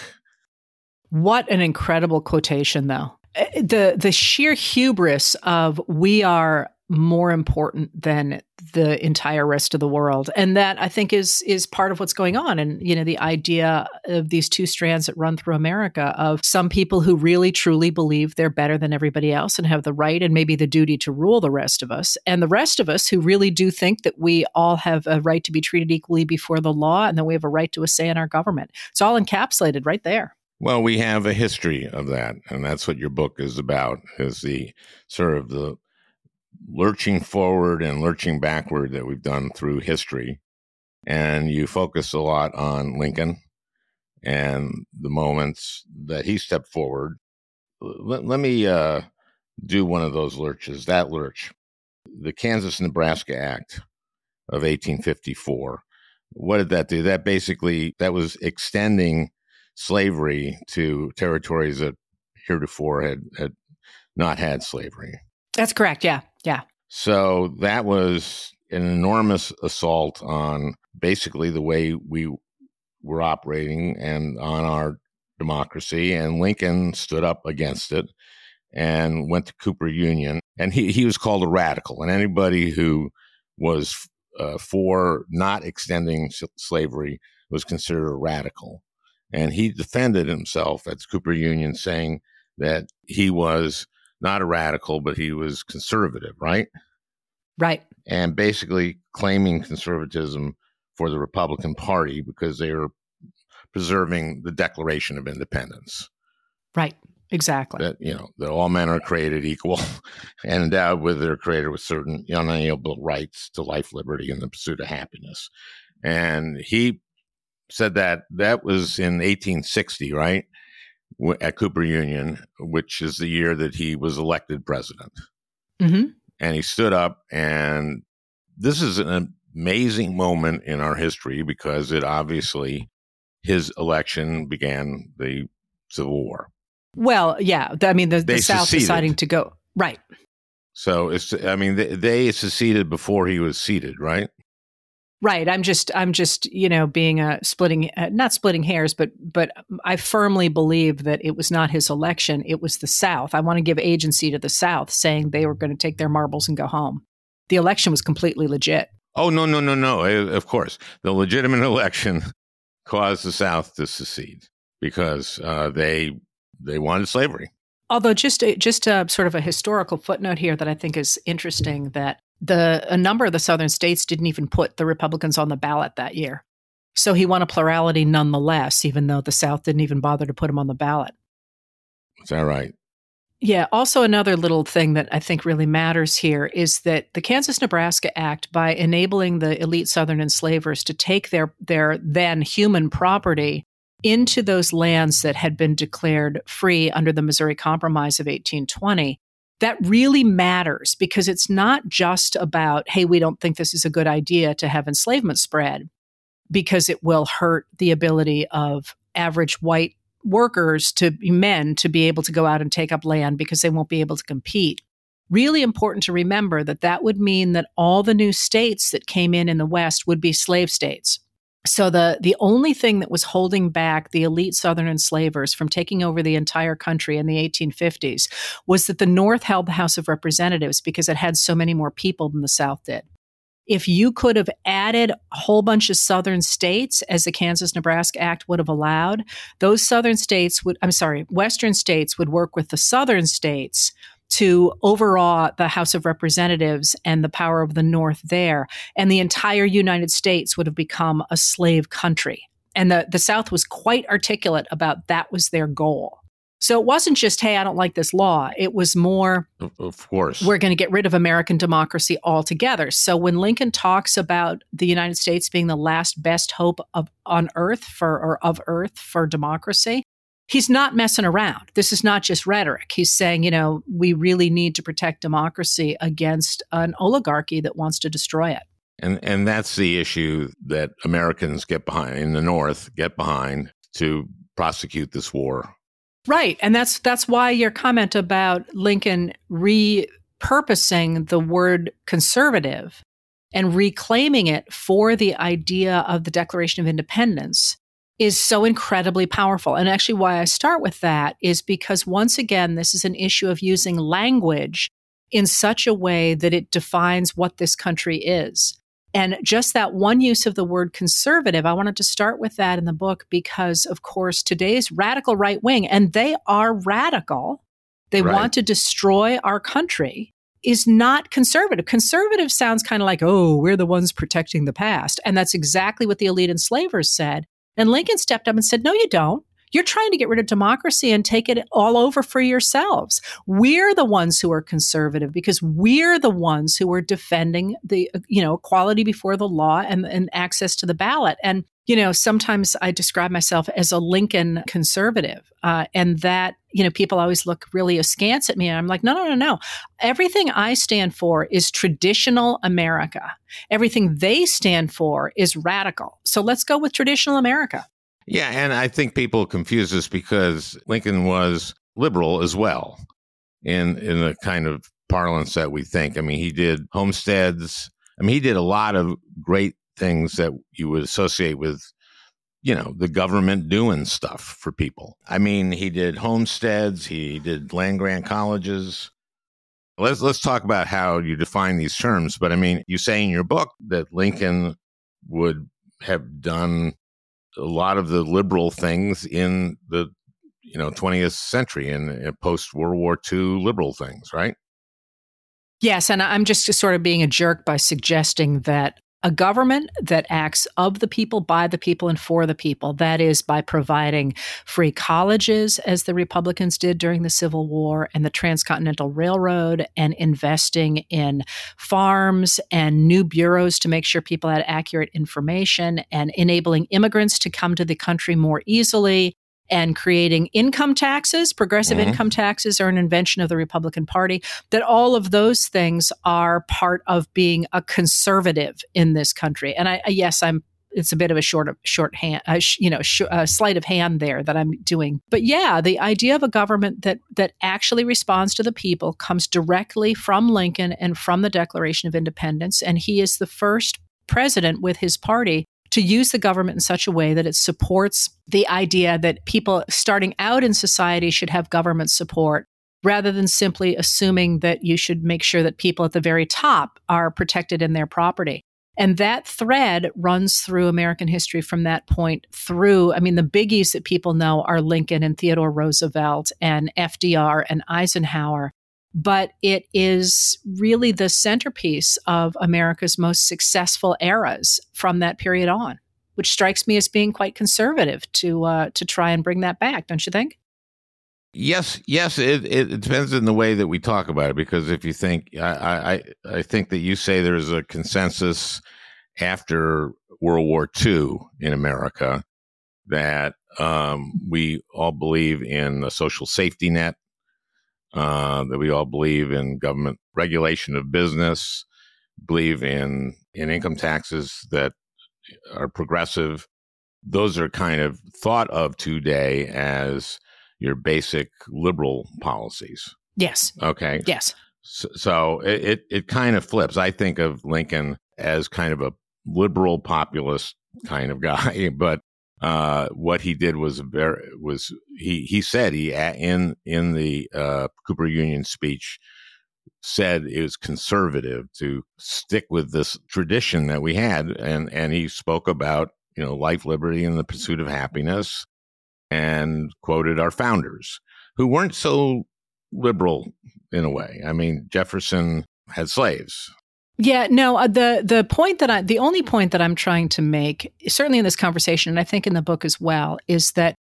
[SPEAKER 5] What an incredible quotation, though. Eh, the the sheer hubris of we are more important than the entire rest of the world. And that i think is is part of what's going on. And you know the idea of these two strands that run through america of some people who really truly believe they're better than everybody else and have the right and maybe the duty to rule the rest of us. And the rest of us who really do think that we all have a right to be treated equally before the law and that we have a right to a say in our government. It's all encapsulated right there
[SPEAKER 1] well, we have a history of that, and that's what your book is about: is the sort of the lurching forward and lurching backward that we've done through history. And you focus a lot on Lincoln and the moments that he stepped forward. Let, let me uh, do one of those lurches, that lurch. The Kansas Nebraska Act of 1854. What did that do? That basically that was extending slavery to territories that heretofore had, had not had slavery.
[SPEAKER 5] That's correct. Yeah. Yeah.
[SPEAKER 1] So that was an enormous assault on basically the way we were operating and on our democracy. And Lincoln stood up against it and went to Cooper Union. And he, he was called a radical. And anybody who was uh, for not extending slavery was considered a radical. And he defended himself at the Cooper Union, saying that he was not a radical, but he was conservative, right?
[SPEAKER 5] Right.
[SPEAKER 1] And basically claiming conservatism for the Republican Party because they were preserving the Declaration of Independence.
[SPEAKER 5] Right. Exactly.
[SPEAKER 1] That you know that all men are created equal and endowed with their creator with certain unalienable rights to life, liberty, and the pursuit of happiness. And he said that that was in 1860, right? at Cooper Union, which is the year that he was elected president.
[SPEAKER 5] Mm-hmm.
[SPEAKER 1] And he stood up, and this is an amazing moment in our history because it obviously his election began the Civil War.
[SPEAKER 5] Well, yeah, I mean the, the South seceded. deciding to go right.
[SPEAKER 1] So it's I mean they, they seceded before he was seated, right?
[SPEAKER 5] Right. I'm just, I'm just, you know, being a splitting, uh, not splitting hairs, but, but I firmly believe that it was not his election. It was the South. I want to give agency to the South saying they were going to take their marbles and go home. The election was completely legit.
[SPEAKER 1] Oh, no, no, no, no. Of course. The legitimate election caused the South to secede because uh, they, they wanted slavery.
[SPEAKER 5] Although just a, just a sort of a historical footnote here that I think is interesting that the a number of the southern states didn't even put the Republicans on the ballot that year. So he won a plurality nonetheless, even though the South didn't even bother to put him on the ballot.
[SPEAKER 1] Is that right?
[SPEAKER 5] Yeah. Also, another little thing that I think really matters here is that the Kansas Nebraska Act, by enabling the elite Southern enslavers to take their, their then human property into those lands that had been declared free under the Missouri Compromise of 1820, that really matters because it's not just about, hey, we don't think this is a good idea to have enslavement spread because it will hurt the ability of average white workers to men to be able to go out and take up land because they won't be able to compete. Really important to remember that that would mean that all the new states that came in in the West would be slave states. So the the only thing that was holding back the elite southern enslavers from taking over the entire country in the 1850s was that the North held the House of Representatives because it had so many more people than the South did. If you could have added a whole bunch of southern states as the Kansas Nebraska Act would have allowed, those southern states would I'm sorry, western states would work with the southern states to overawe the House of Representatives and the power of the North there. And the entire United States would have become a slave country. And the, the South was quite articulate about that was their goal. So it wasn't just, hey, I don't like this law. It was more,
[SPEAKER 1] of course,
[SPEAKER 5] we're going to get rid of American democracy altogether. So when Lincoln talks about the United States being the last best hope of on earth for or of earth for democracy, he's not messing around. This is not just rhetoric. He's saying, you know, we really need to protect democracy against an oligarchy that wants to destroy it.
[SPEAKER 1] And and that's the issue that Americans get behind in the North get behind to prosecute this war
[SPEAKER 5] Right. And that's that's why your comment about Lincoln repurposing the word conservative and reclaiming it for the idea of the Declaration of Independence is so incredibly powerful. And actually, why I start with that is because once again, this is an issue of using language in such a way that it defines what this country is. And just that one use of the word conservative, I wanted to start with that in the book because, of course, today's radical right wing, and they are radical, they right. want to destroy our country, is not conservative. Conservative sounds kind of like, oh, we're the ones protecting the past. And that's exactly what the elite enslavers said. And Lincoln stepped up and said, no, you don't. You're trying to get rid of democracy and take it all over for yourselves. We're the ones who are conservative because we're the ones who are defending the, uh, you know, equality before the law and, and access to the ballot. And you know, sometimes I describe myself as a Lincoln conservative, uh, and that you know people always look really askance at me. And I'm like, no, no, no, no. Everything I stand for is traditional America. Everything they stand for is radical. So let's go with traditional America.
[SPEAKER 1] Yeah, and I think people confuse this because Lincoln was liberal as well, in in the kind of parlance that we think. I mean, he did homesteads. I mean, he did a lot of great things that you would associate with you know the government doing stuff for people. I mean he did homesteads he did land grant colleges. Let's let's talk about how you define these terms but i mean you say in your book that lincoln would have done a lot of the liberal things in the you know 20th century and post world war ii liberal things right?
[SPEAKER 5] Yes, and I'm just sort of being a jerk by suggesting that a government that acts of the people, by the people, and for the people. That is by providing free colleges, as the Republicans did during the Civil War and the Transcontinental Railroad, and investing in farms and new bureaus to make sure people had accurate information, and enabling immigrants to come to the country more easily, and creating income taxes. Progressive mm-hmm. income taxes are an invention of the Republican Party. That all of those things are part of being a conservative in this country. And I, yes, I'm. It's a bit of a short, short hand, uh, sh, you know, sh- uh, sleight of hand there that I'm doing. But yeah, the idea of a government that that actually responds to the people comes directly from Lincoln and from the Declaration of Independence, and he is the first president with his party to use the government in such a way that it supports the idea that people starting out in society should have government support rather than simply assuming that you should make sure that people at the very top are protected in their property. And that thread runs through American history from that point through. I mean, the biggies that people know are Lincoln and Theodore Roosevelt and FDR and Eisenhower but it is really the centerpiece of America's most successful eras from that period on, which strikes me as being quite conservative to uh, to try and bring that back. Don't you think?
[SPEAKER 1] Yes, yes. It, it depends on the way that we talk about it. Because if you think, I, I, I think that you say there's a consensus after World War II in America that um, we all believe in a social safety net uh, that we all believe in government regulation of business, believe in in income taxes that are progressive. Those are kind of thought of today as your basic liberal policies.
[SPEAKER 5] Yes.
[SPEAKER 1] Okay.
[SPEAKER 5] Yes.
[SPEAKER 1] So, so it, it, it kind of flips. I think of Lincoln as kind of a liberal populist kind of guy, but uh, what he did was very was he he said he in in the uh, Cooper Union speech said it was conservative to stick with this tradition that we had, and and he spoke about you know life, liberty, and the pursuit of happiness, and quoted our founders who weren't so liberal in a way. I mean, Jefferson had slaves.
[SPEAKER 5] Yeah, no, uh, the the point that I the only point that I'm trying to make certainly in this conversation and I think in the book as well is that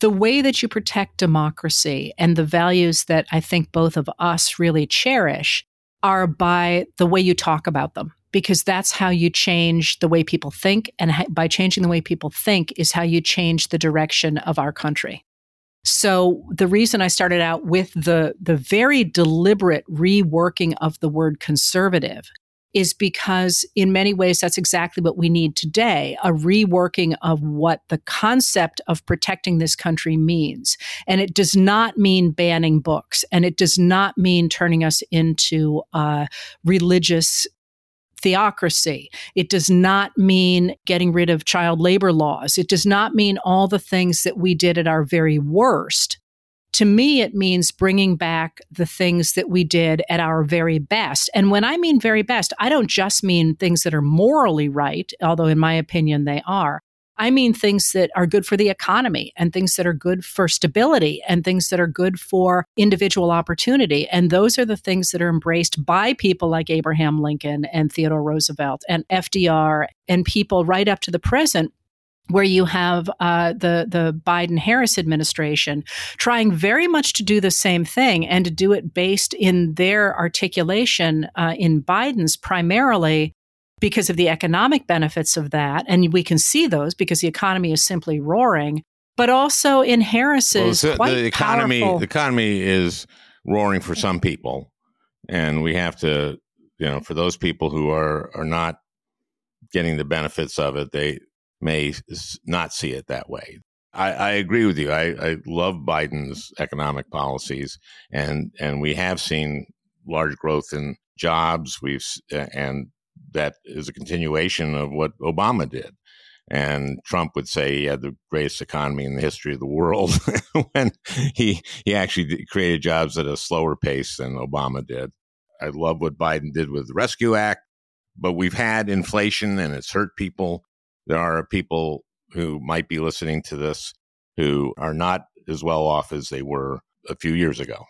[SPEAKER 5] the way that you protect democracy and the values that I think both of us really cherish are by the way you talk about them because that's how you change the way people think and by changing the way people think is how you change the direction of our country. So the reason I started out with the the very deliberate reworking of the word conservative is because in many ways that's exactly what we need today a reworking of what the concept of protecting this country means and it does not mean banning books and it does not mean turning us into a religious theocracy. It does not mean getting rid of child labor laws. It does not mean all the things that we did at our very worst to me, it means bringing back the things that we did at our very best. And when I mean very best, I don't just mean things that are morally right, although in my opinion they are. I mean things that are good for the economy and things that are good for stability and things that are good for individual opportunity. And those are the things that are embraced by people like Abraham Lincoln and Theodore Roosevelt and FDR and people right up to the present where you have uh, the the Biden Harris administration trying very much to do the same thing and to do it based in their articulation uh, in Biden's primarily because of the economic benefits of that, and we can see those because the economy is simply roaring. But also in Harris's well, quite
[SPEAKER 1] the economy,
[SPEAKER 5] powerful-
[SPEAKER 1] the economy is roaring for some people, and we have to, you know, for those people who are are not getting the benefits of it, they may not see it that way. I, I agree with you. I, I, love Biden's economic policies, and and we have seen large growth in jobs. We've and that is a continuation of what Obama did. And Trump would say he had the greatest economy in the history of the world when he he actually created jobs at a slower pace than Obama did. I love what Biden did with the Rescue Act, but we've had inflation and it's hurt people there are people who might be listening to this who are not as well off as they were a few years ago.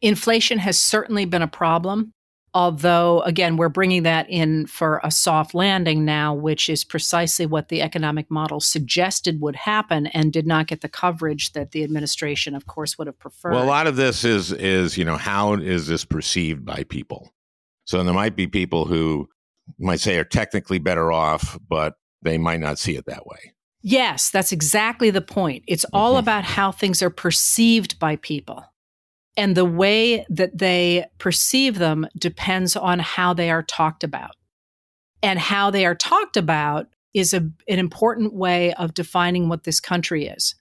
[SPEAKER 5] Inflation has certainly been a problem. Although, again, we're bringing that in for a soft landing now, which is precisely what the economic model suggested would happen and did not get the coverage that the administration, of course, would have preferred.
[SPEAKER 1] Well, a lot of this is, is you know, how is this perceived by people? So there might be people who might say are technically better off, but they might not see it that way.
[SPEAKER 5] Yes, that's exactly the point. It's all mm-hmm. about how things are perceived by people. And the way that they perceive them depends on how they are talked about. And how they are talked about is a, an important way of defining what this country is.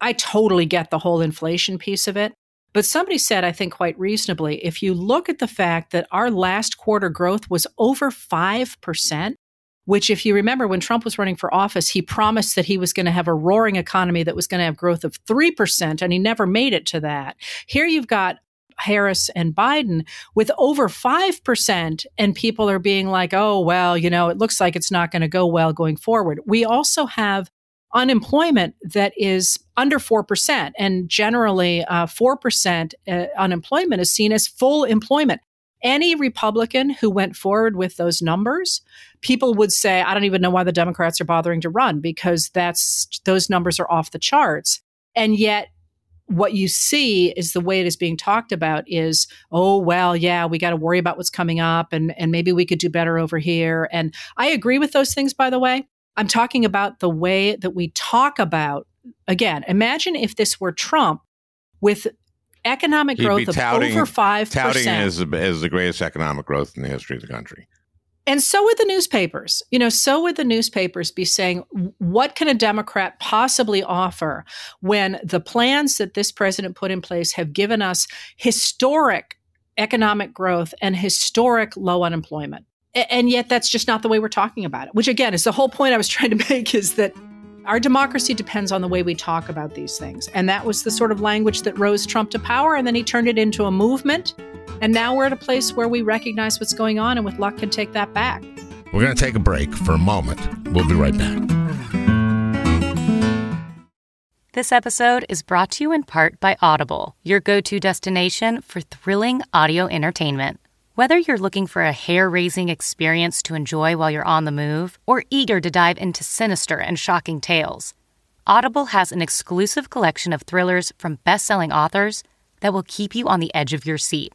[SPEAKER 5] I totally get the whole inflation piece of it. But somebody said, I think quite reasonably, if you look at the fact that our last quarter growth was over 5%, which, if you remember, when Trump was running for office, he promised that he was going to have a roaring economy that was going to have growth of 3%, and he never made it to that. Here you've got Harris and Biden with over 5%, and people are being like, oh, well, you know, it looks like it's not going to go well going forward. We also have unemployment that is under 4%. And generally, uh, 4% uh, unemployment is seen as full employment any Republican who went forward with those numbers, people would say, I don't even know why the Democrats are bothering to run because that's those numbers are off the charts. And yet what you see is the way it is being talked about is, oh well, yeah, we got to worry about what's coming up and and maybe we could do better over here. And I agree with those things by the way. I'm talking about the way that we talk about again, imagine if this were Trump with economic
[SPEAKER 1] He'd
[SPEAKER 5] growth
[SPEAKER 1] touting,
[SPEAKER 5] of over 5%.
[SPEAKER 1] Touting as, as the greatest economic growth in the history of the country.
[SPEAKER 5] And so would the newspapers. You know, so would the newspapers be saying, what can a Democrat possibly offer when the plans that this president put in place have given us historic economic growth and historic low unemployment? And yet that's just not the way we're talking about it, which again is the whole point I was trying to make is that our democracy depends on the way we talk about these things. And that was the sort of language that rose Trump to power. And then he turned it into a movement. And now we're at a place where we recognize what's going on and with luck can take that back.
[SPEAKER 1] We're going to take a break for a moment. We'll be right back.
[SPEAKER 6] This episode is brought to you in part by Audible, your go to destination for thrilling audio entertainment. Whether you're looking for a hair raising experience to enjoy while you're on the move or eager to dive into sinister and shocking tales, Audible has an exclusive collection of thrillers from best selling authors that will keep you on the edge of your seat,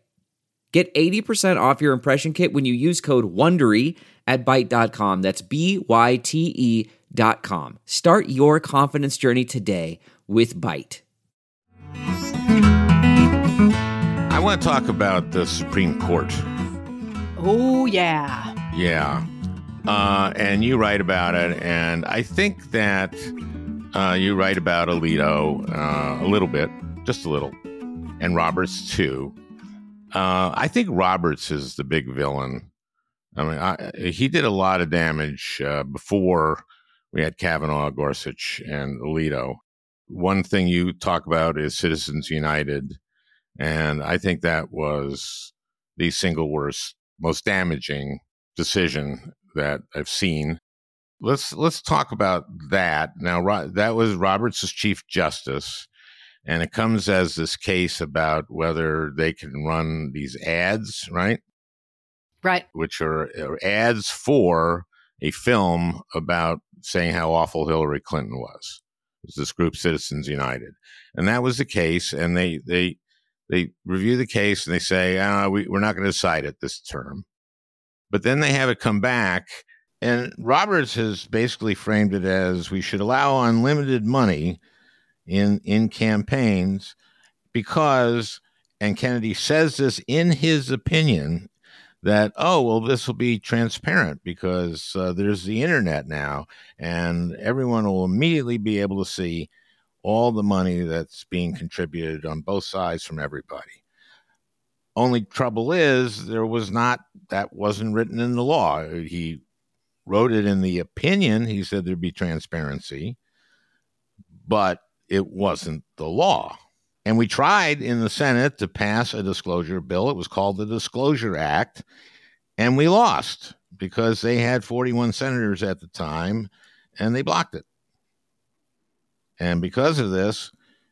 [SPEAKER 7] Get 80% off your impression kit when you use code WONDERY at Byte.com. That's B Y T E dot com. Start your confidence journey today with Byte.
[SPEAKER 1] I want to talk about the Supreme Court.
[SPEAKER 5] Oh, yeah.
[SPEAKER 1] Yeah. Uh, and you write about it, and I think that uh, you write about Alito uh, a little bit, just a little, and Roberts too. Uh, I think Roberts is the big villain. I mean, I, he did a lot of damage uh, before we had Kavanaugh, Gorsuch, and Alito. One thing you talk about is Citizens United, and I think that was the single worst, most damaging decision that I've seen. Let's let's talk about that now. That was Roberts as Chief Justice, and it comes as this case about whether they can run these ads, right?
[SPEAKER 5] Right.
[SPEAKER 1] Which are, are ads for a film about saying how awful Hillary Clinton was. It was this group, Citizens United, and that was the case. And they they they review the case and they say, ah, we, we're not going to decide it this term. But then they have it come back. And Roberts has basically framed it as we should allow unlimited money in in campaigns because and Kennedy says this in his opinion that oh well this will be transparent because uh, there's the internet now and everyone will immediately be able to see all the money that's being contributed on both sides from everybody. Only trouble is there was not that wasn't written in the law. He wrote it in the opinion. He said there'd be transparency. But it wasn't the law and we tried in the Senate to pass a disclosure bill. It was called the Disclosure Act. And we lost because they had 41 senators at the time and they blocked it. And because of this,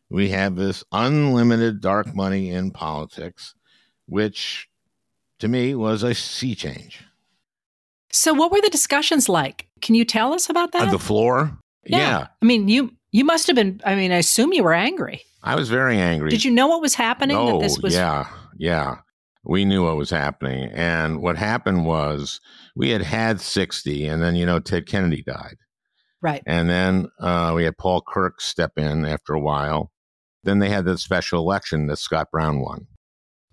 [SPEAKER 1] we have this unlimited dark money in politics, which to me was a sea change.
[SPEAKER 5] So, what were the discussions like? Can you tell us about that?
[SPEAKER 1] On the floor?
[SPEAKER 5] Yeah.
[SPEAKER 1] yeah.
[SPEAKER 5] I mean, you you must have been. I mean, I assume you were angry.
[SPEAKER 1] I was very angry.
[SPEAKER 5] Did you know what was happening?
[SPEAKER 1] Oh,
[SPEAKER 5] that this was
[SPEAKER 1] yeah, yeah. We knew what was happening, and what happened was we had had sixty, and then you know Ted Kennedy died,
[SPEAKER 5] right?
[SPEAKER 1] And then uh, we had Paul Kirk step in after a while. Then they had the special election that Scott Brown won,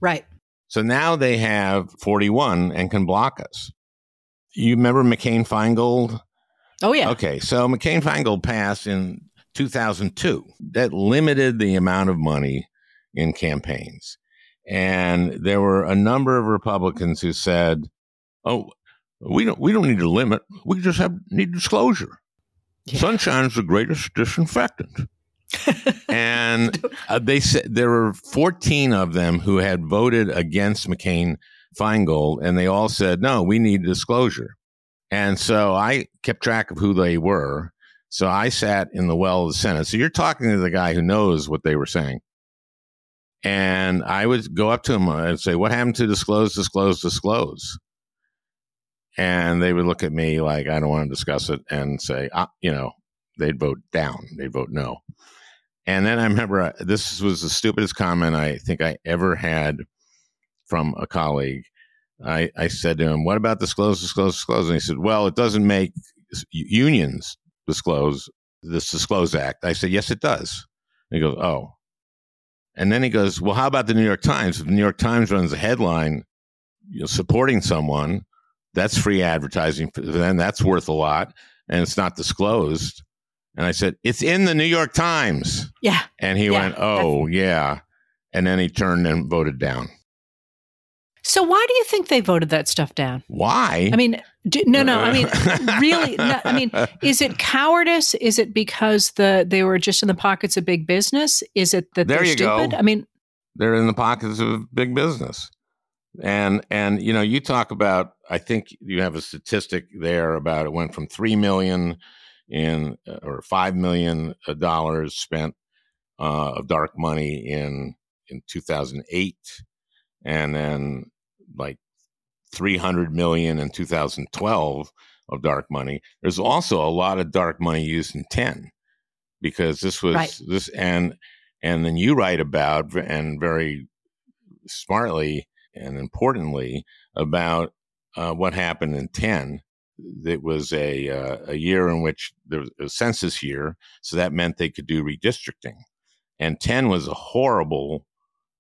[SPEAKER 5] right?
[SPEAKER 1] So now they have forty-one and can block us. You remember McCain Feingold?
[SPEAKER 5] Oh yeah.
[SPEAKER 1] Okay, so McCain Feingold passed in 2002 that limited the amount of money in campaigns. And there were a number of Republicans who said, "Oh, we don't we don't need to limit. We just have need disclosure. Yeah. Sunshine's the greatest disinfectant." and uh, they said there were 14 of them who had voted against McCain Feingold, and they all said, "No, we need disclosure." And so I kept track of who they were, so I sat in the well of the Senate. So you're talking to the guy who knows what they were saying. And I would go up to him and say, What happened to disclose, disclose, disclose? And they would look at me like, I don't want to discuss it and say, ah, you know, they'd vote down, they'd vote no. And then I remember uh, this was the stupidest comment I think I ever had from a colleague. I, I said to him, What about disclose, disclose, disclose? And he said, Well, it doesn't make unions disclose this Disclose Act. I said, yes, it does. And he goes, oh. And then he goes, well, how about the New York Times? If the New York Times runs a headline you know, supporting someone, that's free advertising for them. That's worth a lot. And it's not disclosed. And I said, it's in the New York Times.
[SPEAKER 5] Yeah.
[SPEAKER 1] And he
[SPEAKER 5] yeah,
[SPEAKER 1] went, oh, yeah. And then he turned and voted down.
[SPEAKER 5] So why do you think they voted that stuff down?
[SPEAKER 1] Why?
[SPEAKER 5] I mean, do, no, no. I mean, really. No, I mean, is it cowardice? Is it because the they were just in the pockets of big business? Is it that
[SPEAKER 1] There
[SPEAKER 5] they're stupid?
[SPEAKER 1] go.
[SPEAKER 5] I mean,
[SPEAKER 1] they're in the pockets of big business. And and you know, you talk about I think you have a statistic there about it went from 3 million in uh, or 5 million dollars spent uh, of dark money in in 2008 and then like 300 million in 2012 of dark money. There's also a lot of dark money used in 10 because this was
[SPEAKER 5] Right.
[SPEAKER 1] this and and then you write about and very smartly and importantly about uh, what happened in 10 it was a uh, a year in which there was a census year so that meant they could do redistricting and 10 was a horrible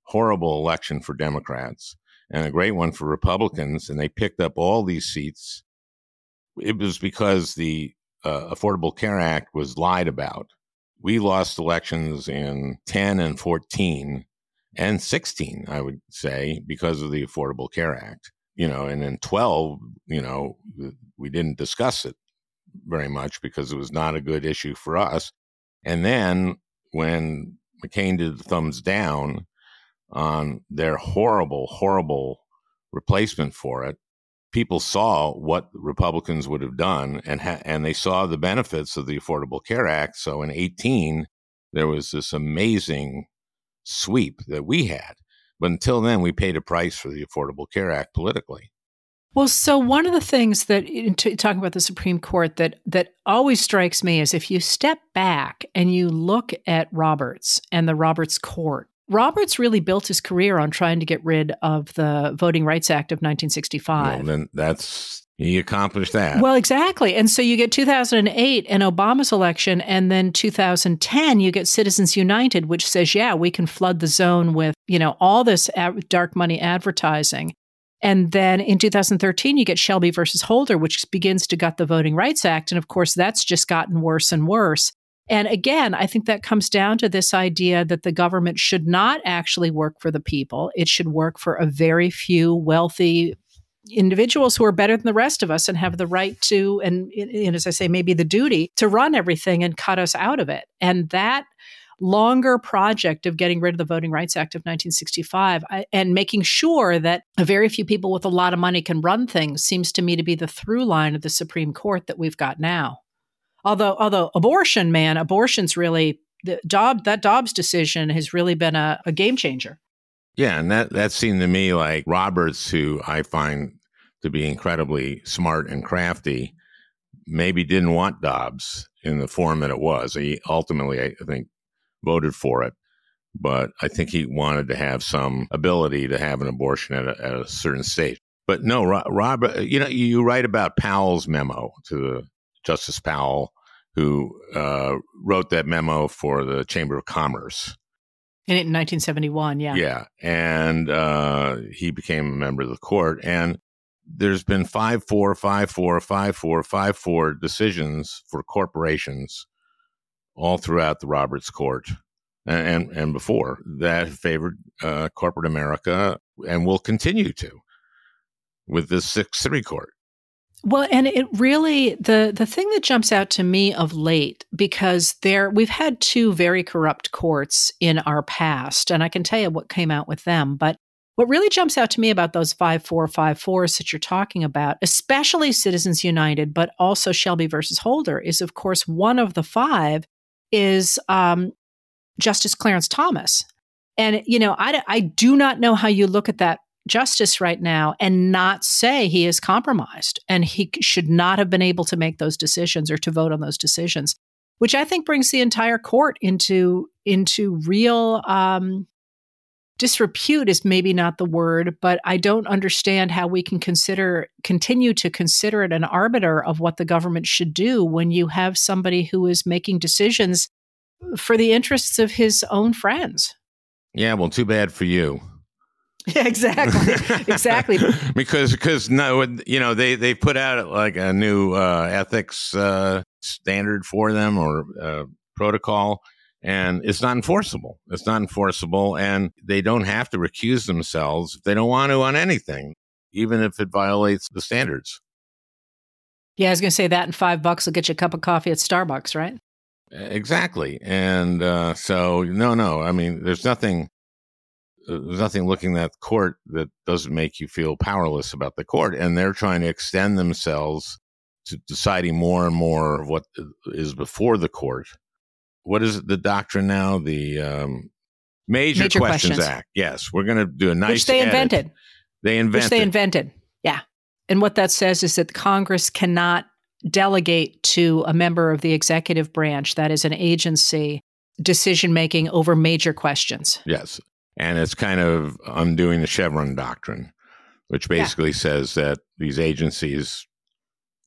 [SPEAKER 1] horrible election for democrats and a great one for republicans and they picked up all these seats. It was because the uh, affordable care act was lied about. We lost elections in 10 and 14 and 16 i would say because of the affordable care act you know and in 12 you know we didn't discuss it very much because it was not a good issue for us. And then when mccain did the thumbs down on their horrible horrible replacement for it. People saw what republicans would have done and ha- and they saw the benefits of the affordable care act. So in 18 there was this amazing sweep that we had. But until then we paid a price for the affordable care act politically.
[SPEAKER 5] Well, so one of the things that t- talking about the Supreme Court that that always strikes me is if you step back and you look at Roberts and the Roberts Court. Roberts really built his career on trying to get rid of the Voting Rights Act of 1965.
[SPEAKER 1] well, then that's he accomplished that
[SPEAKER 5] Well, exactly. And so you get 2008 and Obama's election, and then 2010, you get Citizens United, which says, yeah, we can flood the zone with, you know, all this ad- dark money advertising. And then in 2013, you get Shelby versus Holder, which begins to gut the Voting Rights Act. And of course, that's just gotten worse and worse. And again, I think that comes down to this idea that the government should not actually work for the people. It should work for a very few wealthy individuals who are better than the rest of us and have the right to, and, and as I say, maybe the duty to run everything and cut us out of it. And that longer project of getting rid of the Voting Rights Act of 1965 I- and making sure that a very few people with a lot of money can run things seems to me to be the through line of the Supreme Court that we've got now. Although, although abortion, man, abortion's really the Dobbs, that Dobbs decision has really been a, a game changer.
[SPEAKER 1] Yeah, and that that seemed to me like Roberts, who I find to be incredibly smart and crafty, maybe didn't want Dobbs in the form that it was. He ultimately, I think, voted for it, but I think he wanted to have some ability to have an abortion at a, at a certain stage. But no, Ro- Robert, you know, you write about Powell's memo to Justice Powell, who uh, wrote that memo for the Chamber of Commerce.
[SPEAKER 5] In, in 1971, yeah.
[SPEAKER 1] Yeah. And uh, he became a member of the court. And there's been five, four, five, four, five, four, five, four decisions for corporations all throughout the Roberts court and, and, and before that favored uh, corporate America and will continue to with this Sixth City Court.
[SPEAKER 5] Well, and it really the the thing that jumps out to me of late because there we've had two very corrupt courts in our past, and I can tell you what came out with them. But what really jumps out to me about those five four five fours that you're talking about, especially Citizens United, but also Shelby versus Holder, is of course one of the five is um, Justice Clarence Thomas, and you know I I do not know how you look at that justice right now and not say he is compromised and he should not have been able to make those decisions or to vote on those decisions which i think brings the entire court into into real um disrepute is maybe not the word but i don't understand how we can consider continue to consider it an arbiter of what the government should do when you have somebody who is making decisions for the interests of his own friends
[SPEAKER 1] Yeah, well, too bad for you.
[SPEAKER 5] yeah exactly exactly
[SPEAKER 1] because because no you know they they put out like a new uh, ethics uh, standard for them or uh, protocol and it's not enforceable. It's not enforceable, and they don't have to recuse themselves if they don't want to on anything, even if it violates the standards.
[SPEAKER 5] Yeah, I was going to say that, and five bucks will get you a cup of coffee at Starbucks, right?
[SPEAKER 1] Exactly, and uh, so no, no. I mean, there's nothing. There's nothing looking at court that doesn't make you feel powerless about the court, and they're trying to extend themselves to deciding more and more of what is before the court what is the doctrine now? The um, Major, Major questions, questions, Act. Yes, we're going to do a nice.
[SPEAKER 5] Which they
[SPEAKER 1] edit.
[SPEAKER 5] invented.
[SPEAKER 1] They invented.
[SPEAKER 5] Which they invented. Yeah, and what that says is that Congress cannot delegate to a member of the executive branch, that is an agency, decision making over major questions.
[SPEAKER 1] Yes, and it's kind of undoing the Chevron doctrine, which basically yeah. says that these agencies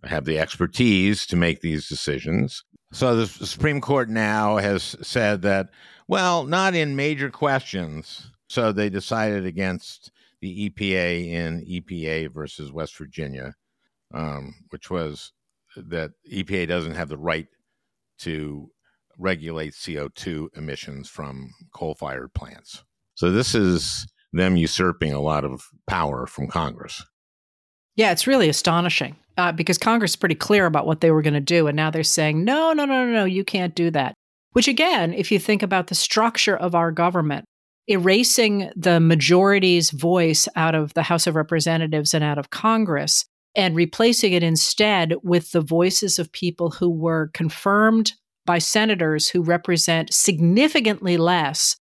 [SPEAKER 1] have the expertise to make these decisions so the Supreme Court now has said that, well, not in major questions. So they decided against the EPA in EPA versus West Virginia, um, which was that EPA doesn't have the right to regulate CO2 emissions from coal fired plants. So this is them usurping a lot of power from Congress.
[SPEAKER 5] Yeah, it's really astonishing uh, because Congress is pretty clear about what they were going to do. And now they're saying, no, no, no, no, no, you can't do that. Which, again, if you think about the structure of our government, erasing the majority's voice out of the House of Representatives and out of Congress and replacing it instead with the voices of people who were confirmed by senators who represent significantly less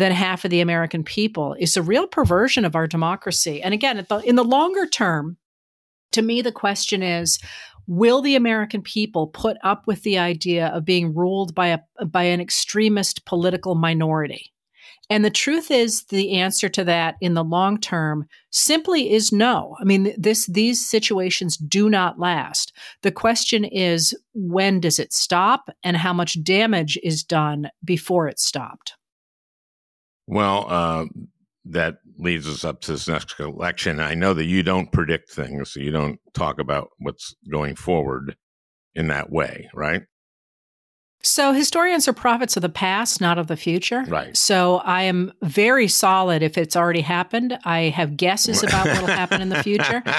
[SPEAKER 5] than half of the American people is a real perversion of our democracy. And again, in the longer term, to me, the question is will the American people put up with the idea of being ruled by, a, by an extremist political minority? And the truth is, the answer to that in the long term simply is no. I mean, this these situations do not last. The question is, when does it stop, and how much damage is done before it stopped?
[SPEAKER 1] Well, uh, that leads us up to this next election. I know that you don't predict things, so you don't talk about what's going forward in that way, right?
[SPEAKER 5] So historians are prophets of the past, not of the future.
[SPEAKER 1] Right.
[SPEAKER 5] So I am very solid if it's already happened. I have guesses about what will happen in the future.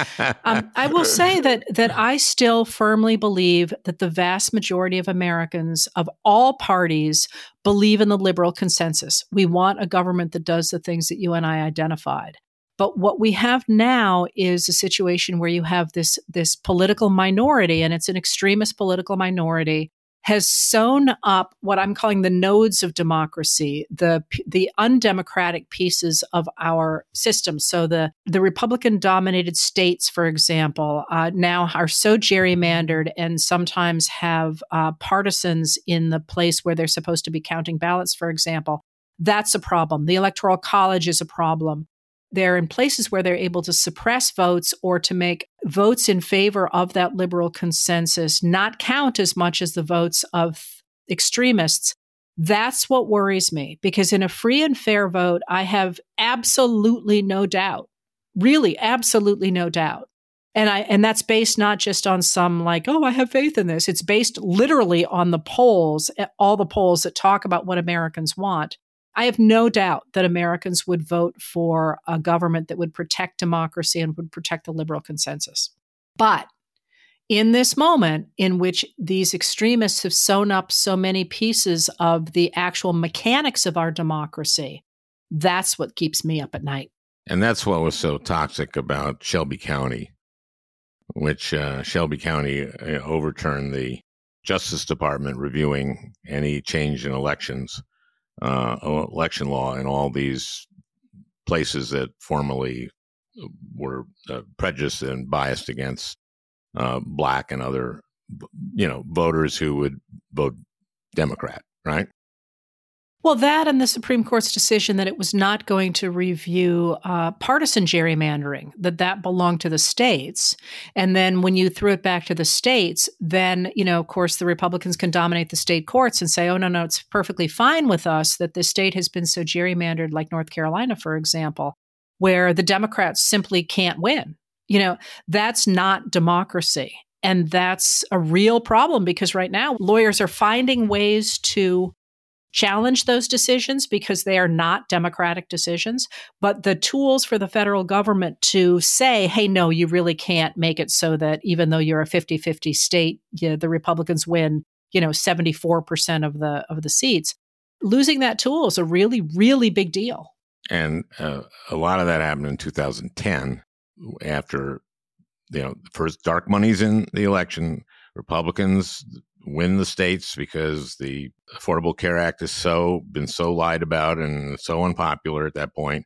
[SPEAKER 5] Um, I will say that that I still firmly believe that the vast majority of Americans of all parties believe in the liberal consensus. We want a government that does the things that you and I identified. But what we have now is a situation where you have this this political minority, and it's an extremist political minority has sewn up what I'm calling the nodes of democracy, the the undemocratic pieces of our system. So the the Republican dominated states, for example, uh, now are so gerrymandered and sometimes have uh, partisans in the place where they're supposed to be counting ballots. For example, that's a problem. The Electoral College is a problem they're in places where they're able to suppress votes or to make votes in favor of that liberal consensus not count as much as the votes of extremists. That's what worries me because in a free and fair vote, I have absolutely no doubt, really, absolutely no doubt. And I and that's based not just on some like, oh, I have faith in this. It's based literally on the polls, eh, all the polls that talk about what Americans want. I have no doubt that Americans would vote for a government that would protect democracy and would protect the liberal consensus. But in this moment in which these extremists have sewn up so many pieces of the actual mechanics of our democracy, that's what keeps me up at night.
[SPEAKER 1] And that's what was so toxic about Shelby County, which uh, Shelby County uh, overturned the Justice Department reviewing any change in elections uh, election law in all these places that formerly were uh, prejudiced and biased against uh, black and other, you know, voters who would vote Democrat, right?
[SPEAKER 5] Well, that and the Supreme Court's decision that it was not going to review uh, partisan gerrymandering, that that belonged to the states. And then when you threw it back to the states, then, you know, of course, the Republicans can dominate the state courts and say, oh, no, no, it's perfectly fine with us that the state has been so gerrymandered, like North Carolina, for example, where the Democrats simply can't win. You know, that's not democracy. And that's a real problem because right now lawyers are finding ways to challenge those decisions because they are not democratic decisions. But the tools for the federal government to say, hey, no, you really can't make it so that even though you're a 50 50 state, you the Republicans win, you know, 74% of the, of the seats. Losing that tool is a really, really big deal.
[SPEAKER 1] And uh, a lot of that happened in 2010 after, you know, the first dark money's in the election. Republicans win the states because the Affordable Care Act has so been so lied about and so unpopular at that point.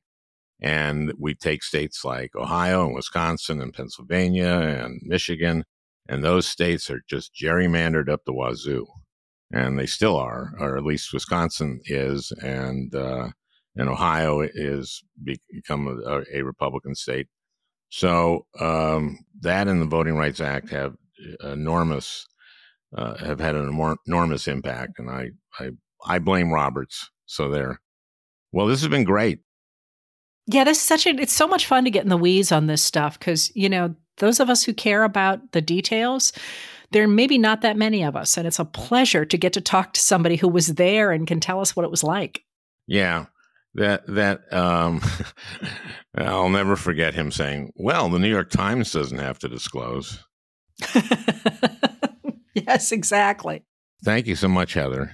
[SPEAKER 1] And we take states like Ohio and Wisconsin and Pennsylvania and Michigan, and those states are just gerrymandered up the wazoo, and they still are, or at least Wisconsin is, and uh, and Ohio is become a, a Republican state. So um, that and the Voting Rights Act have enormous uh, have had an enormous impact, and I, I I blame Roberts. So there. Well, this has been great.
[SPEAKER 5] Yeah, this is such a. It's so much fun to get in the weeds on this stuff because you know those of us who care about the details. There are maybe not that many of us, and it's a pleasure to get to talk to somebody who was there and can tell us what it was like.
[SPEAKER 1] Yeah, that that um, I'll never forget him saying, "Well, the New York Times doesn't have to disclose."
[SPEAKER 5] yes, exactly.
[SPEAKER 1] Thank you so much, Heather.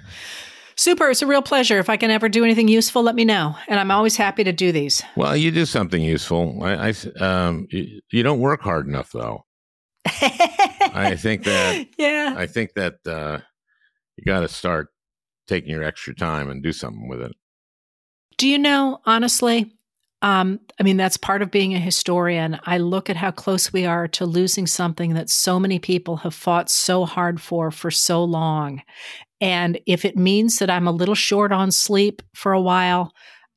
[SPEAKER 5] Super. It's a real pleasure. If I can ever do anything useful, let me know. And I'm always happy to do these.
[SPEAKER 1] Well, you do something useful. I, I um, you, you, don't work hard enough, though. I think that.
[SPEAKER 5] Yeah.
[SPEAKER 1] I think that uh, you got to start taking your extra time and do something with it.
[SPEAKER 5] Do you know, honestly, um, I mean, that's part of being a historian. I look at how close we are to losing something that so many people have fought so hard for for so long. And if it means that I'm a little short on sleep for a while,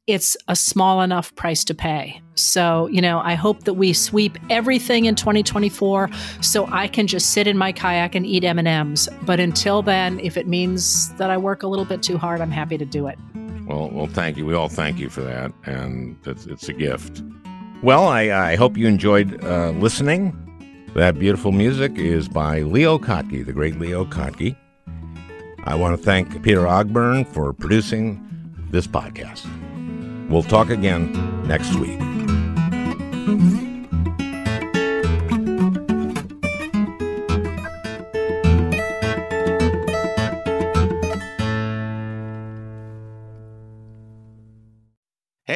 [SPEAKER 5] it's a small enough price to pay. So, you know, I hope that we sweep everything in 2024 so I can just sit in my kayak and eat M&Ms. But until then, if it means that I work a little bit too hard, I'm happy to do it.
[SPEAKER 1] Well, well, thank you. We all thank you for that, and it's, it's a gift. Well, I, I hope you enjoyed uh, listening. That beautiful music is by Leo Kottke, the great Leo Kottke. I want to thank Peter Ogburn for producing this podcast. We'll talk again next week.